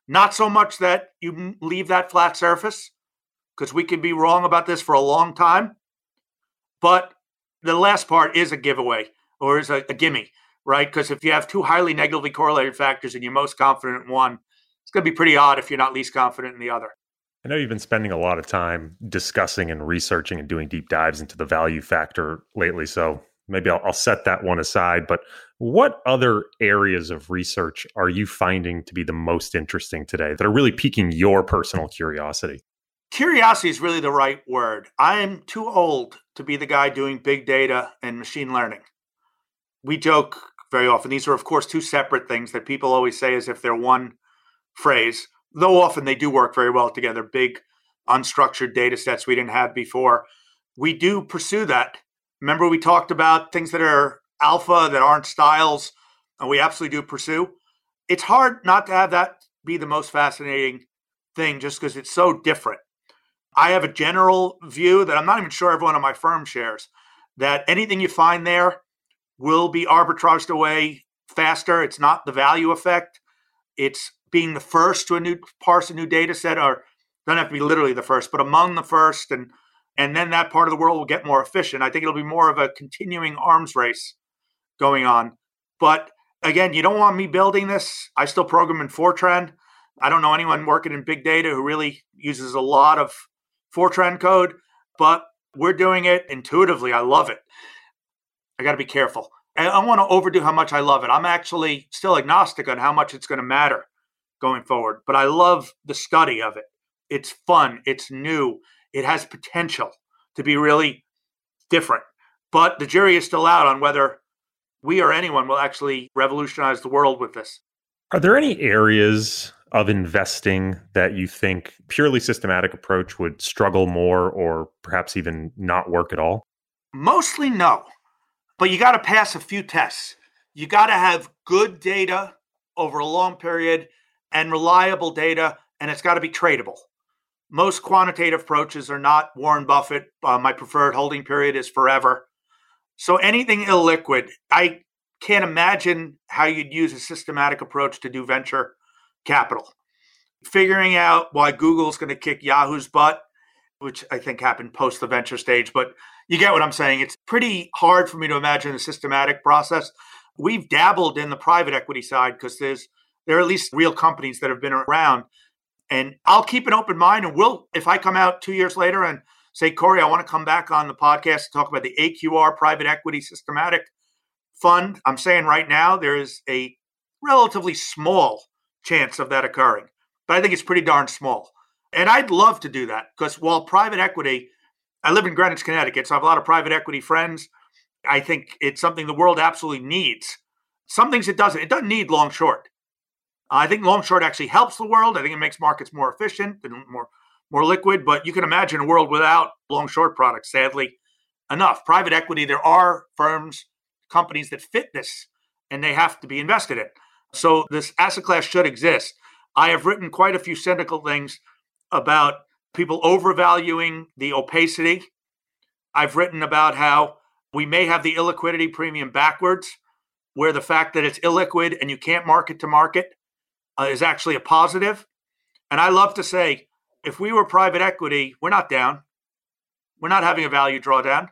Not so much that you leave that flat surface, because we could be wrong about this for a long time. But the last part is a giveaway or is a, a gimme, right? Because if you have two highly negatively correlated factors and you're most confident in one, it's going to be pretty odd if you're not least confident in the other. I know you've been spending a lot of time discussing and researching and doing deep dives into the value factor lately. So maybe I'll, I'll, set that one aside. But what other areas of research are you finding to be the most interesting today that are really piquing your personal curiosity? Curiosity is really the right word. I am too old to be the guy doing big data and machine learning. We joke very often. These are, of course, two separate things that people always say as if they're one phrase though often they do work very well together, big unstructured data sets we didn't have before. We do pursue that. Remember, we talked about things that are alpha that aren't styles, and we absolutely do pursue. It's hard not to have that be the most fascinating thing just because it's so different. I have a general view that I'm not even sure everyone on my firm shares that anything you find there will be arbitraged away faster. It's not the value effect. It's being the first to a new parse a new data set, or don't have to be literally the first, but among the first, and and then that part of the world will get more efficient. I think it'll be more of a continuing arms race going on. But again, you don't want me building this. I still program in Fortran. I don't know anyone working in big data who really uses a lot of Fortran code, but we're doing it intuitively. I love it. I got to be careful. I don't want to overdo how much I love it. I'm actually still agnostic on how much it's going to matter going forward. But I love the study of it. It's fun, it's new, it has potential to be really different. But the jury is still out on whether we or anyone will actually revolutionize the world with this. Are there any areas of investing that you think purely systematic approach would struggle more or perhaps even not work at all? Mostly no. But you got to pass a few tests. You got to have good data over a long period and reliable data, and it's got to be tradable. Most quantitative approaches are not Warren Buffett. Uh, my preferred holding period is forever. So anything illiquid, I can't imagine how you'd use a systematic approach to do venture capital. Figuring out why Google's going to kick Yahoo's butt, which I think happened post the venture stage, but you get what I'm saying. It's pretty hard for me to imagine a systematic process. We've dabbled in the private equity side because there's there are at least real companies that have been around. And I'll keep an open mind. And we'll, if I come out two years later and say, Corey, I want to come back on the podcast to talk about the AQR private equity systematic fund, I'm saying right now there is a relatively small chance of that occurring. But I think it's pretty darn small. And I'd love to do that because while private equity, I live in Greenwich, Connecticut, so I have a lot of private equity friends. I think it's something the world absolutely needs. Some things it doesn't. It doesn't need long short. I think long short actually helps the world. I think it makes markets more efficient and more more liquid. But you can imagine a world without long short products. Sadly, enough private equity. There are firms, companies that fit this, and they have to be invested in. So this asset class should exist. I have written quite a few cynical things about people overvaluing the opacity. I've written about how we may have the illiquidity premium backwards, where the fact that it's illiquid and you can't mark to market uh, is actually a positive. And I love to say, if we were private equity, we're not down. We're not having a value drawdown.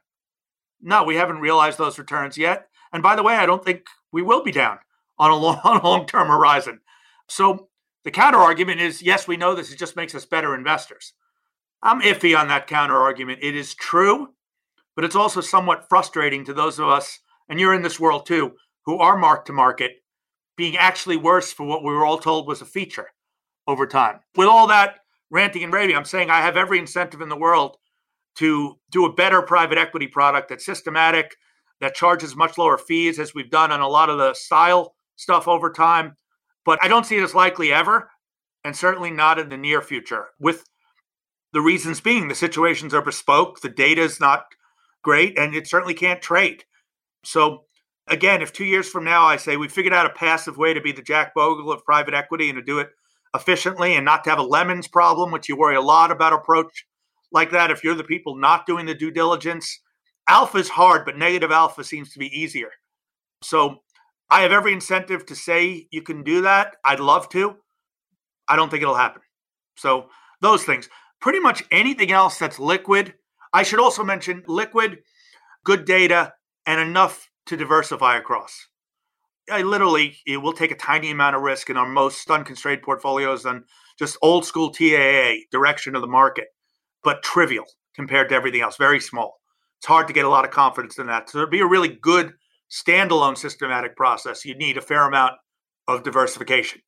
No, we haven't realized those returns yet. And by the way, I don't think we will be down on a long, [LAUGHS] long term horizon. So the counter argument is yes, we know this. It just makes us better investors. I'm iffy on that counter argument. It is true, but it's also somewhat frustrating to those of us, and you're in this world too, who are marked to market being actually worse for what we were all told was a feature over time. With all that ranting and raving, I'm saying I have every incentive in the world to do a better private equity product that's systematic, that charges much lower fees, as we've done on a lot of the style stuff over time. But I don't see it as likely ever, and certainly not in the near future. With the reasons being the situations are bespoke, the data is not great, and it certainly can't trade. So again, if two years from now I say we figured out a passive way to be the Jack Bogle of private equity and to do it efficiently and not to have a lemons problem, which you worry a lot about approach like that. If you're the people not doing the due diligence, alpha is hard, but negative alpha seems to be easier. So I have every incentive to say you can do that. I'd love to. I don't think it'll happen. So those things. Pretty much anything else that's liquid. I should also mention liquid, good data, and enough to diversify across. I literally it will take a tiny amount of risk in our most unconstrained portfolios than just old school TAA direction of the market, but trivial compared to everything else, very small. It's hard to get a lot of confidence in that. So to be a really good standalone systematic process, you need a fair amount of diversification.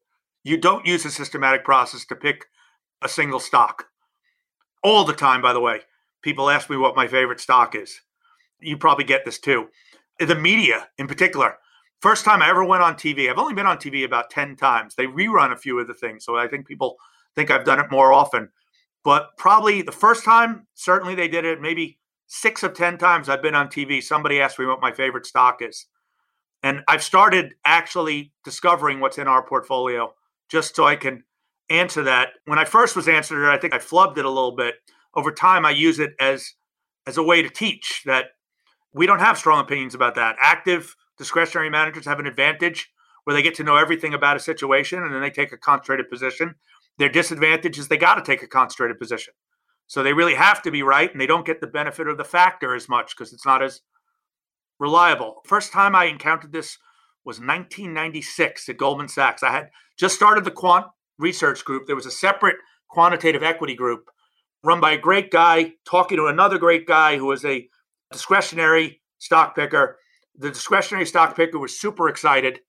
You don't use a systematic process to pick a single stock. All the time, by the way, people ask me what my favorite stock is. You probably get this too. The media, in particular, first time I ever went on TV, I've only been on TV about 10 times. They rerun a few of the things. So I think people think I've done it more often. But probably the first time, certainly they did it. Maybe six of 10 times I've been on TV, somebody asked me what my favorite stock is. And I've started actually discovering what's in our portfolio just so I can answer that. When I first was answering it, I think I flubbed it a little bit. Over time, I use it as as a way to teach that we don't have strong opinions about that. Active discretionary managers have an advantage where they get to know everything about a situation and then they take a concentrated position. Their disadvantage is they got to take a concentrated position. So they really have to be right and they don't get the benefit of the factor as much because it's not as reliable. First time I encountered this was 1996 at Goldman Sachs. I had just started the quant research group. There was a separate quantitative equity group run by a great guy talking to another great guy who was a discretionary stock picker. The discretionary stock picker was super excited.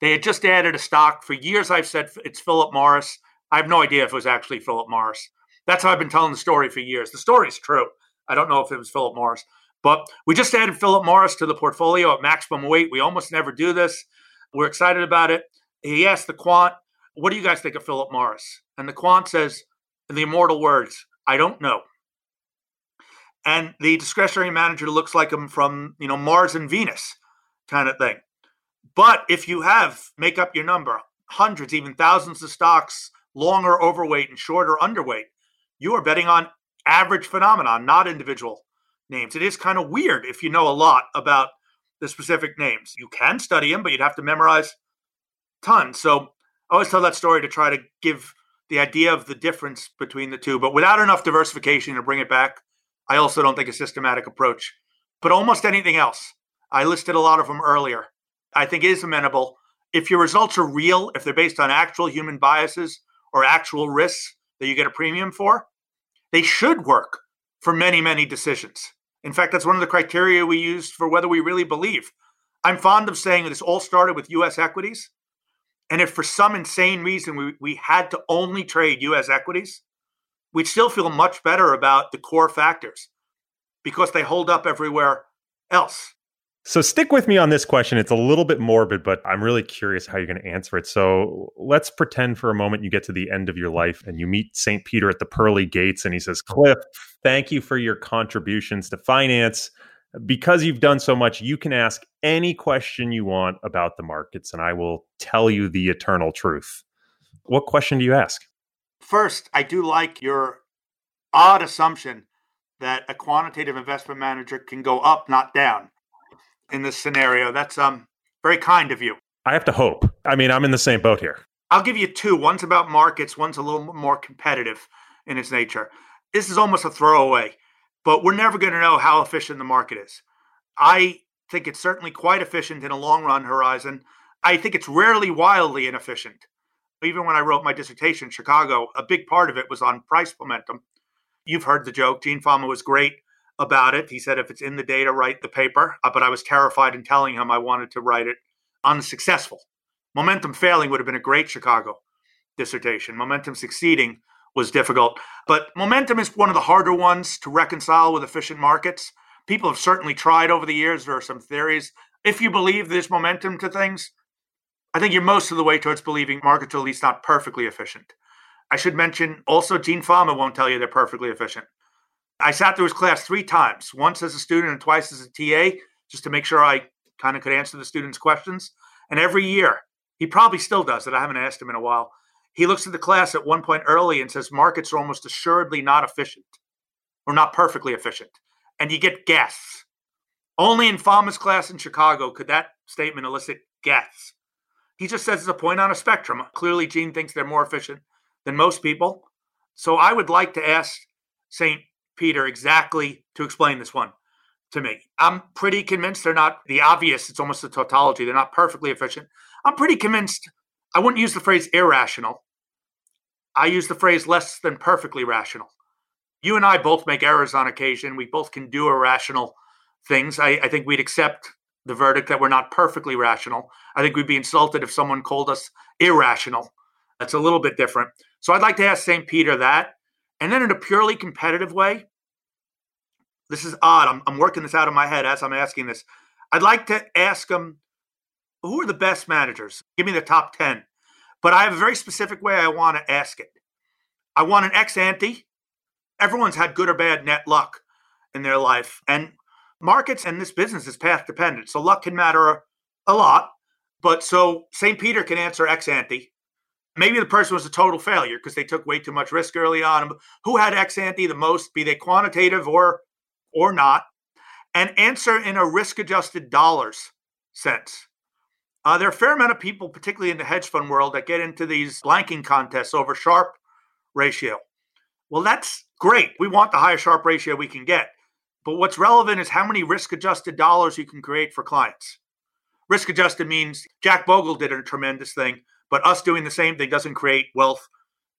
They had just added a stock. For years, I've said it's Philip Morris. I have no idea if it was actually Philip Morris. That's how I've been telling the story for years. The story is true. I don't know if it was Philip Morris. But we just added Philip Morris to the portfolio at maximum weight. We almost never do this. We're excited about it. He asked the quant, What do you guys think of Philip Morris? And the quant says, in the immortal words, I don't know. And the discretionary manager looks like him from, you know, Mars and Venus kind of thing. But if you have, make up your number, hundreds, even thousands of stocks, longer overweight and shorter underweight, you are betting on average phenomenon, not individual names. It is kind of weird if you know a lot about the specific names. You can study them, but you'd have to memorize tons. So I always tell that story to try to give the idea of the difference between the two. But without enough diversification to bring it back, I also don't think a systematic approach. But almost anything else, I listed a lot of them earlier, I think is amenable. If your results are real, if they're based on actual human biases or actual risks that you get a premium for, they should work for many, many decisions. In fact, that's one of the criteria we used for whether we really believe. I'm fond of saying that this all started with US equities. And if for some insane reason we, we had to only trade US equities, we'd still feel much better about the core factors because they hold up everywhere else. So stick with me on this question. It's a little bit morbid, but I'm really curious how you're going to answer it. So let's pretend for a moment you get to the end of your life and you meet St. Peter at the pearly gates and he says, Cliff, thank you for your contributions to finance. Because you've done so much, you can ask any question you want about the markets and I will tell you the eternal truth. What question do you ask? First, I do like your odd assumption that a quantitative investment manager can go up, not down in this scenario. That's um very kind of you. I have to hope. I mean, I'm in the same boat here. I'll give you two. One's about markets, one's a little more competitive in its nature. This is almost a throwaway, but we're never going to know how efficient the market is. I think it's certainly quite efficient in a long run horizon. I think it's rarely wildly inefficient. Even when I wrote my dissertation in Chicago, a big part of it was on price momentum. You've heard the joke. Gene Fama was great about it. He said, if it's in the data, write the paper. Uh, but I was terrified in telling him I wanted to write it unsuccessful. Momentum failing would have been a great Chicago dissertation. Momentum succeeding was difficult. But momentum is one of the harder ones to reconcile with efficient markets. People have certainly tried over the years. There are some theories. If you believe there's momentum to things, I think you're most of the way towards believing markets are at least not perfectly efficient. I should mention also, Gene Fama won't tell you they're perfectly efficient. I sat through his class three times, once as a student and twice as a TA, just to make sure I kind of could answer the students' questions. And every year, he probably still does it. I haven't asked him in a while. He looks at the class at one point early and says markets are almost assuredly not efficient or not perfectly efficient. And you get guess. Only in Fama's class in Chicago could that statement elicit guess. He just says it's a point on a spectrum. Clearly, Gene thinks they're more efficient than most people. So I would like to ask St. Peter exactly to explain this one to me. I'm pretty convinced they're not the obvious, it's almost a tautology. They're not perfectly efficient. I'm pretty convinced, I wouldn't use the phrase irrational. I use the phrase less than perfectly rational. You and I both make errors on occasion. We both can do irrational things. I, I think we'd accept the verdict that we're not perfectly rational. I think we'd be insulted if someone called us irrational. That's a little bit different. So I'd like to ask St. Peter that. And then in a purely competitive way, this is odd. I'm, I'm working this out in my head as I'm asking this. I'd like to ask him who are the best managers? Give me the top 10. But I have a very specific way I want to ask it. I want an ex ante. Everyone's had good or bad net luck in their life. And markets and this business is path dependent. So luck can matter a lot. But so St. Peter can answer ex ante. Maybe the person was a total failure because they took way too much risk early on. Who had ex ante the most, be they quantitative or or not? And answer in a risk adjusted dollars sense. Uh, there are a fair amount of people, particularly in the hedge fund world, that get into these blanking contests over Sharpe ratio. Well, that's great. We want the highest Sharpe ratio we can get. But what's relevant is how many risk adjusted dollars you can create for clients. Risk adjusted means Jack Bogle did a tremendous thing, but us doing the same thing doesn't create wealth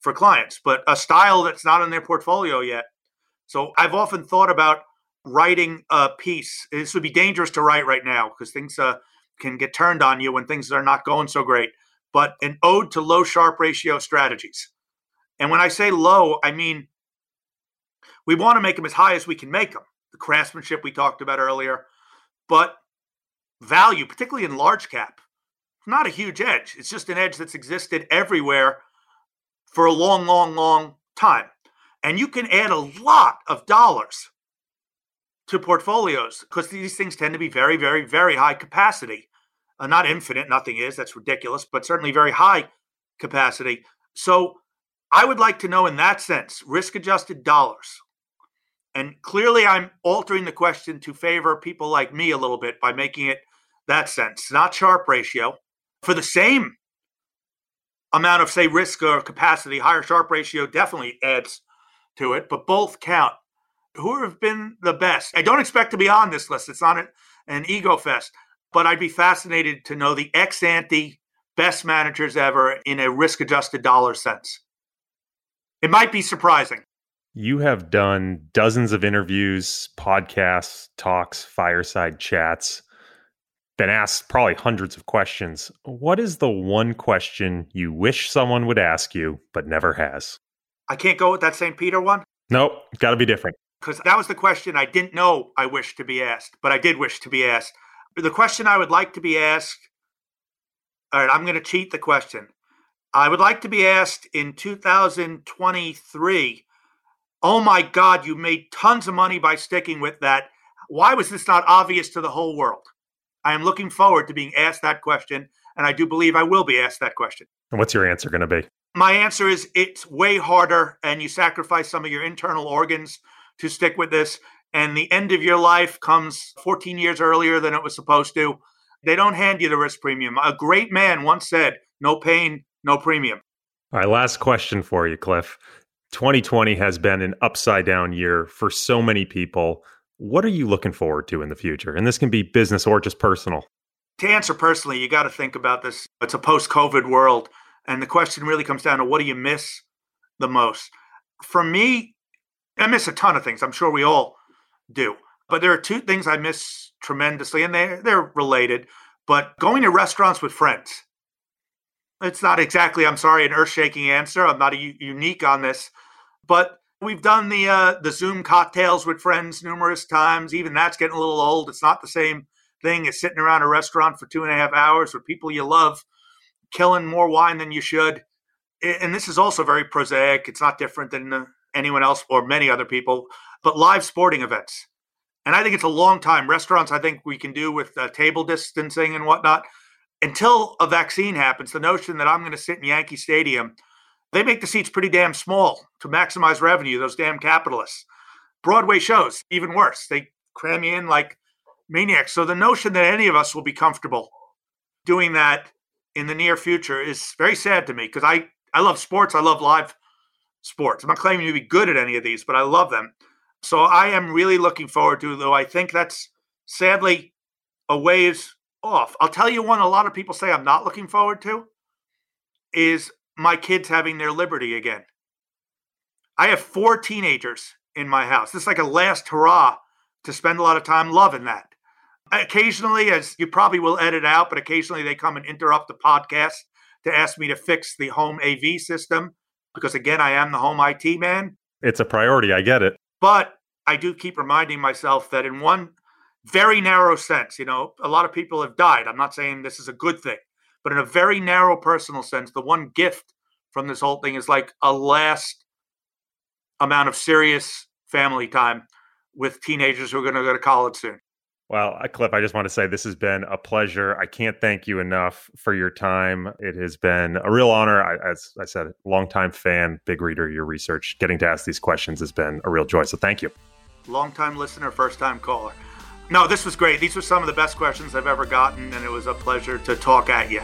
for clients, but a style that's not in their portfolio yet. So I've often thought about writing a piece. This would be dangerous to write right now because things uh, can get turned on you when things are not going so great. But an ode to low Sharpe ratio strategies. And when I say low, I mean we want to make them as high as we can make them the craftsmanship we talked about earlier, but value, particularly in large cap, not a huge edge. It's just an edge that's existed everywhere for a long, long, long time. And you can add a lot of dollars to portfolios because these things tend to be very, very, very high capacity. Uh, not infinite, nothing is, that's ridiculous, but certainly very high capacity. So I would like to know in that sense, risk adjusted dollars. And clearly, I'm altering the question to favor people like me a little bit by making it that sense, not Sharpe ratio. For the same amount of, say, risk or capacity, higher Sharpe ratio definitely adds to it, but both count. Who have been the best? I don't expect to be on this list. It's not an ego fest, but I'd be fascinated to know the ex ante best managers ever in a risk adjusted dollar sense. It might be surprising. You have done dozens of interviews, podcasts, talks, fireside chats, been asked probably hundreds of questions. What is the one question you wish someone would ask you but never has? I can't go with that St. Peter one. Nope, got to be different. Because that was the question I didn't know I wished to be asked, but I did wish to be asked. The question I would like to be asked, all right, I'm going to cheat the question. I would like to be asked in 2023 oh my God, you made tons of money by sticking with that. Why was this not obvious to the whole world? I am looking forward to being asked that question, and I do believe I will be asked that question. And what's your answer going to be? My answer is it's way harder, and you sacrifice some of your internal organs to stick with this. And the end of your life comes 14 years earlier than it was supposed to. They don't hand you the risk premium. A great man once said, no pain, no premium. All right, last question for you, Cliff. 2020 has been an upside down year for so many people. What are you looking forward to in the future? And this can be business or just personal. To answer personally, you got to think about this. It's a post COVID world. And the question really comes down to what do you miss the most? For me, I miss a ton of things. I'm sure we all do. But there are two things I miss tremendously, and they're, they're related. But going to restaurants with friends. It's not exactly, I'm sorry, an earth shaking answer. I'm not unique on this. But we've done the uh, the Zoom cocktails with friends numerous times. Even that's getting a little old. It's not the same thing as sitting around a restaurant for two and a half hours with people you love, killing more wine than you should. And this is also very prosaic. It's not different than uh, anyone else or many other people. But live sporting events, and I think it's a long time. Restaurants, I think we can do with uh, table distancing and whatnot. Until a vaccine happens, the notion that I'm going to sit in Yankee Stadium they make the seats pretty damn small to maximize revenue, those damn capitalists. Broadway shows, even worse. They cram you in like maniacs. So the notion that any of us will be comfortable doing that in the near future is very sad to me because I, I love sports. I love live sports. I'm not claiming to be good at any of these, but I love them. So I am really looking forward to, though I think that's sadly a ways off. I'll tell you one a lot of people say I'm not looking forward to is my kids having their liberty again. I have four teenagers in my house. This is like a last hurrah to spend a lot of time loving that. Occasionally, as you probably will edit out, but occasionally they come and interrupt the podcast to ask me to fix the home AV system because, again, I am the home IT man. It's a priority. I get it. But I do keep reminding myself that in one very narrow sense, you know, a lot of people have died. I'm not saying this is a good thing, but in a very narrow personal sense, the one gift from this whole thing is like a last amount of serious family time with teenagers who are going to go to college soon. Well, uh, Cliff, I just want to say this has been a pleasure. I can't thank you enough for your time. It has been a real honor. I, as I said, longtime fan, big reader of your research. Getting to ask these questions has been a real joy. So thank you. Long-time listener, first-time caller. No, this was great. These were some of the best questions I've ever gotten, and it was a pleasure to talk at you.